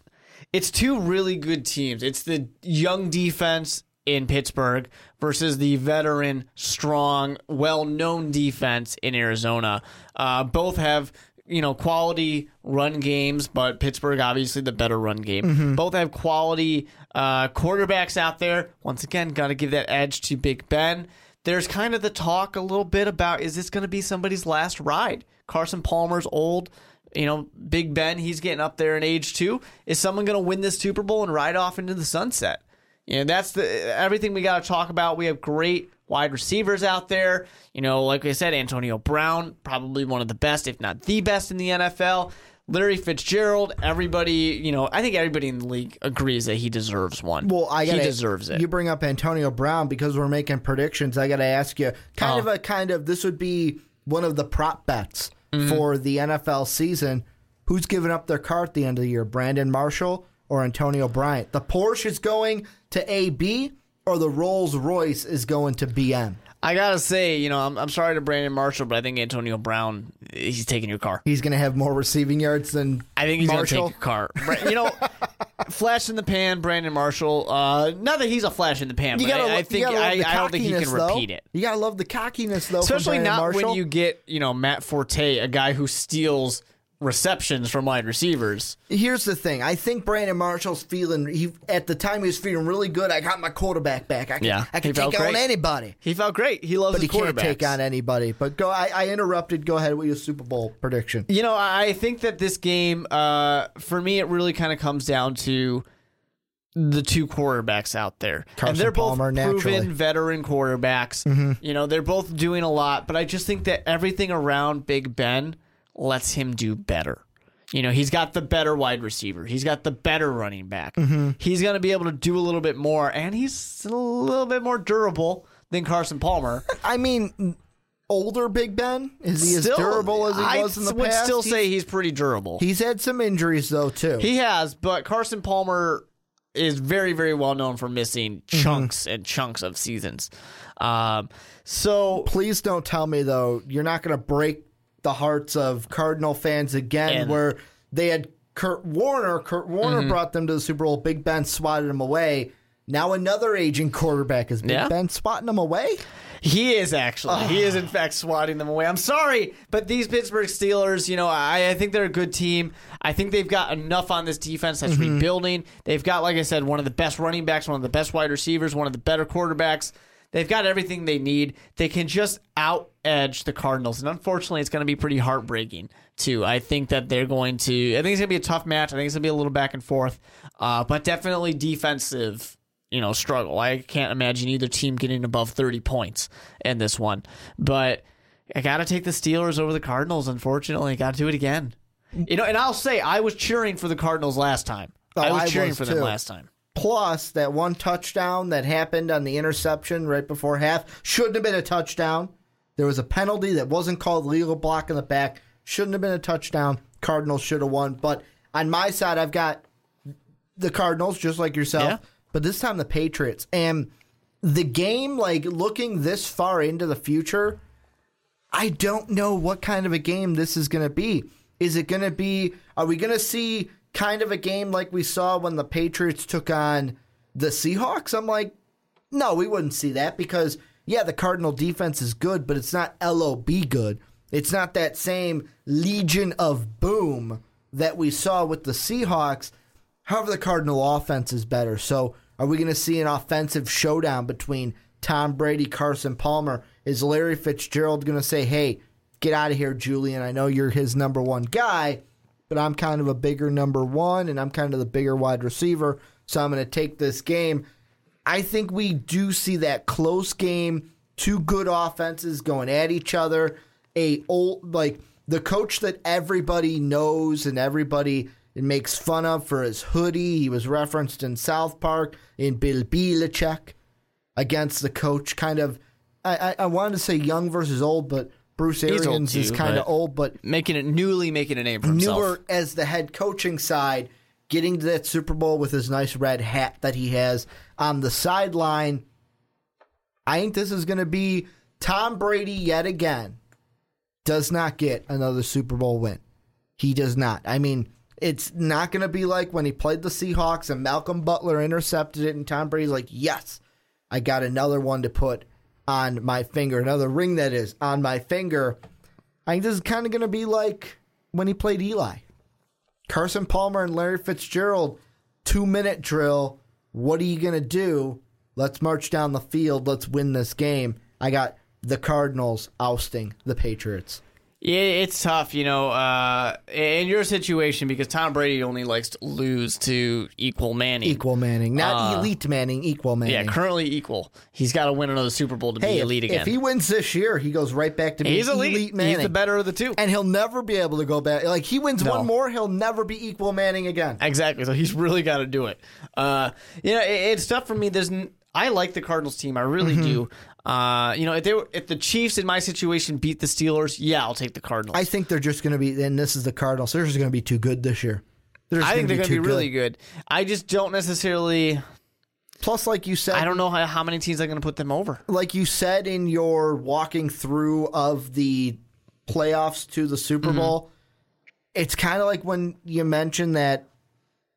it's two really good teams. It's the young defense in Pittsburgh versus the veteran, strong, well-known defense in Arizona. Uh, both have you know quality run games, but Pittsburgh obviously the better run game. Both have quality uh, quarterbacks out there. Once again, got to give that edge to Big Ben there's kind of the talk a little bit about is this going to be somebody's last ride? Carson Palmer's old, you know, Big Ben, he's getting up there in age too. Is someone going to win this Super Bowl and ride off into the sunset? You know, that's the everything we got to talk about. We have great wide receivers out there. You know, like I said, Antonio Brown, probably one of the best, if not the best in the NFL. Larry Fitzgerald, everybody, you know, I think everybody in the league agrees that he deserves one.
Well, I
he
gotta,
deserves it.
You bring up Antonio Brown because we're making predictions. I got to ask you, kind
Oh.
of a kind of this would be one of the prop bets
Mm-hmm.
for the NFL season. Who's giving up their car at the end of the year? Brandon Marshall or Antonio Bryant? The Porsche is going to AB or the Rolls Royce is going to BM.
I gotta say, you know, I'm, I'm sorry to Brandon Marshall, but I think Antonio Brown, he's taking your car.
He's going to have more receiving yards than
I think he's
Marshall.
gonna take your car. You know, flash in the pan, Brandon Marshall. Uh, not that he's a flash in the pan,
You
but
gotta,
I, I think I, I don't think he can
though.
repeat it.
You gotta love the cockiness though,
Especially not
Marshall.
when you get you know Matt Forte, a guy who steals receptions from wide receivers.
Here's the thing. I think Brandon Marshall's feeling he at the time he was feeling really good. I got my quarterback back. I can,
Yeah,
I can take on anybody.
He felt great. He loves
But he can't take on anybody. But go I, I interrupted. Go ahead with your Super Bowl prediction.
You know, I I think that this game, uh, for me, it really kind of comes down to the two quarterbacks out there,
Carson
and they're both proven
naturally. Mm-hmm.
veteran quarterbacks. You know, they're both doing a lot, but I just think that everything around Big Ben lets him do better. You know, he's got the better wide receiver. He's got the better running back.
Mm-hmm.
He's going to be able to do a little bit more, and he's a little bit more durable than Carson Palmer.
I mean, older Big Ben is he
Still,
as durable as he
I
was in the
would
past?
I would still
He's-
say he's pretty durable.
he's had some injuries though too.
He has, but Carson Palmer is very, very well known for missing
Mm-hmm.
chunks and chunks of seasons. Um, so
Please don't tell me though you're not going to break the hearts of Cardinal fans again,
And- Mm-hmm.
where they had Kurt Warner. Kurt Warner brought them to the Super Bowl. Big Ben swatted him away. Now another aging quarterback is Big
Yeah.
Ben swatting him away.
he is actually, he is in fact swatting them away. I'm sorry, but these Pittsburgh Steelers, you know, I, I think they're a good team. I think they've got enough on this defense that's
Mm-hmm.
rebuilding. They've got, like I said, one of the best running backs, one of the best wide receivers, one of the better quarterbacks. They've got everything they need. They can just out edge the Cardinals. And unfortunately, it's going to be pretty heartbreaking, too. I think that they're going to, I think it's going to be a tough match. I think it's going to be a little back and forth, uh, but definitely defensive, you know, struggle. I can't imagine either team getting above 30 points in this one. But I got to take the Steelers over the Cardinals, unfortunately. Got to do it again. You know, and I'll say I was cheering for the Cardinals last time. I
Oh,
was
I
cheering
was
for them last time.
Plus, that one touchdown that happened on the interception right before half shouldn't have been a touchdown. There was a penalty that wasn't called legal block in the back. Shouldn't have been a touchdown. Cardinals should have won. But on my side, I've got the Cardinals, just like yourself.
Yeah.
But this time the Patriots. And the game, like looking this far into the future, I don't know what kind of a game this is going to be. Is it going to be, are we going to see kind of a game like we saw when the Patriots took on the Seahawks? I'm like, no, we wouldn't see that because, yeah, the Cardinal defense is good, but it's not LOB good. It's not that same legion of boom that we saw with the Seahawks. However, the Cardinal offense is better. So, are we going to see an offensive showdown between Tom Brady, Carson Palmer? Is Larry Fitzgerald going to say, hey, get out of here, Julian? I know you're his number one guy, but I'm kind of a bigger number one, and I'm kind of the bigger wide receiver. So, I'm going to take this game. I think we do see that close game, two good offenses going at each other. A old like the coach that everybody knows and everybody makes fun of for his hoodie. He was referenced in South Park in Bill Belichick against the coach, kind of I, I, I wanted to say young versus old, but Bruce Arians is kind of old, but
Making it newly making a name for himself.
newer as the head coaching side, getting to that Super Bowl with his nice red hat that he has on the sideline. I think this is going to be Tom Brady yet again. Does not get another Super Bowl win. He does not. I mean, it's not going to be like when he played the Seahawks and Malcolm Butler intercepted it, and Tom Brady's like, yes, I got another one to put on my finger, another ring that is on my finger. I think this is kind of going to be like when he played Eli. Carson Palmer and Larry Fitzgerald, two minute drill. What are you going to do? Let's march down the field. Let's win this game. I got the Cardinals ousting the Patriots.
Yeah, it's tough, you know, uh, in your situation because Tom Brady only likes to lose to equal Manning.
Equal Manning, not
Uh,
elite Manning, equal Manning.
Yeah, currently equal. He's got to win another Super Bowl to
hey,
be
if,
elite again.
if he wins this year, he goes right back to being
He's elite.
elite Manning.
He's the better of the two.
and he'll never be able to go back. Like he wins
No.
one more, he'll never be equal Manning again.
Exactly. So he's really got to do it. Uh, you know, it, it's tough for me. There's, n- I like the Cardinals team. I really
Mm-hmm.
do. Uh, you know, if they were, if the Chiefs in my situation beat the Steelers, yeah, I'll take the Cardinals.
I think they're just going to be, and this is the Cardinals. They're just going to be too good this year.
I think they're
going to
to be really good. I just don't necessarily.
Plus, like you said,
I don't know how, how many teams are going to put them over.
like you said in your walking through of the playoffs to the Super
Mm-hmm.
Bowl, it's kind of like when you mentioned that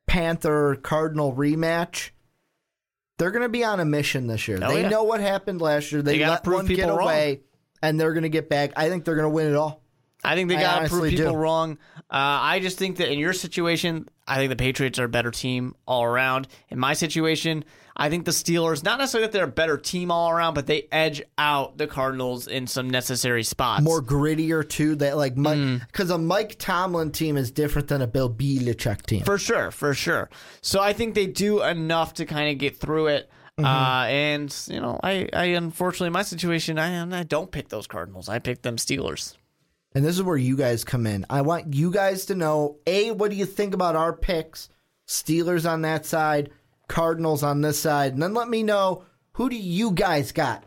Panther Cardinal rematch. They're going to be on a mission this year.
Oh,
they
yeah.
know what happened last year. They,
They
let
prove
one get
people wrong.
away, and they're going to get back. I think they're going to win it all.
I think they got to prove people
do.
wrong. Uh, I just think that in your situation, I think the Patriots are a better team all around. In my situation, I think the Steelers, not necessarily that they're a better team all around, but they edge out the Cardinals in some necessary spots.
More grittier too. That like Mike
Mm.
because a Mike Tomlin team is different than a Bill Belichick team.
For sure, for sure. So I think they do enough to kind of get through it.
Mm-hmm.
Uh, and you know, I, I unfortunately in my situation, I I don't pick those Cardinals. I pick them Steelers.
And this is where you guys come in. I want you guys to know A, what do you think about our picks? Steelers on that side, Cardinals on this side. And then let me know who do you guys got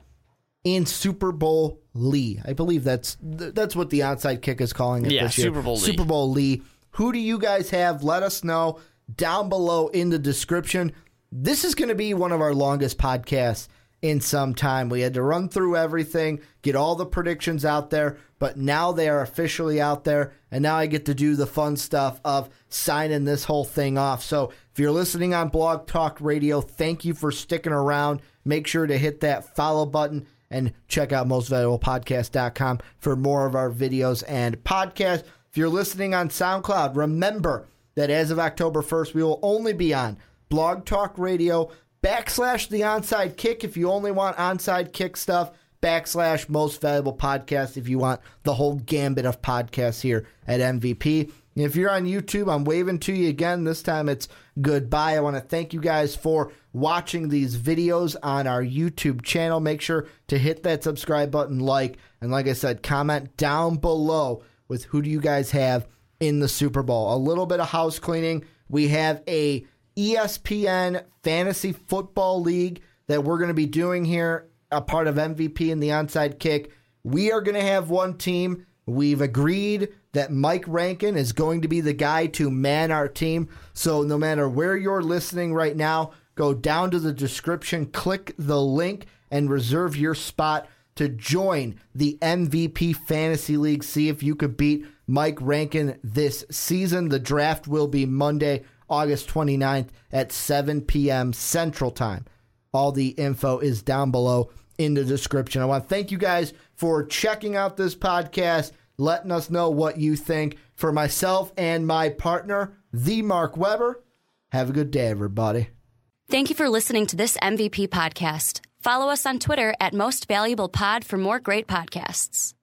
in Super Bowl Lee? I believe that's that's what the onside kick is calling it
Yeah,
this year.
Super Bowl Lee.
Super Bowl Lee. Who do you guys have? Let us know down below in the description. This is going to be one of our longest podcasts in some time. We had to run through everything, get all the predictions out there, but now they are officially out there, and now I get to do the fun stuff of signing this whole thing off. So if you're listening on Blog Talk Radio, thank you for sticking around. Make sure to hit that follow button and check out mostvaluablepodcast.com for more of our videos and podcasts. If you're listening on SoundCloud, remember that as of October 1st, we will only be on Blog Talk Radio backslash the onside kick if you only want onside kick stuff, backslash most valuable podcast if you want the whole gambit of podcasts here at MVP. If you're on YouTube, I'm waving to you again. This time it's goodbye. I want to thank you guys for watching these videos on our YouTube channel. Make sure to hit that subscribe button, like, and like I said, comment down below with who do you guys have in the Super Bowl. A little bit of house cleaning. We have a ESPN Fantasy Football League that we're going to be doing here, a part of MVP and the onside kick. We are going to have one team. We've agreed that Mike Rankin is going to be the guy to man our team. So no matter where you're listening right now, go down to the description, click the link, and reserve your spot to join the MVP Fantasy League. See if you could beat Mike Rankin this season. The draft will be Monday, August 29th at 7 p.m. Central Time. All the info is down below in the description. I want to thank you guys for checking out this podcast, letting us know what you think. For myself and my partner, the Mark Weber, have a good day, everybody.
Thank you for listening to this MVP podcast. Follow us on Twitter at Most Valuable Pod for more great podcasts.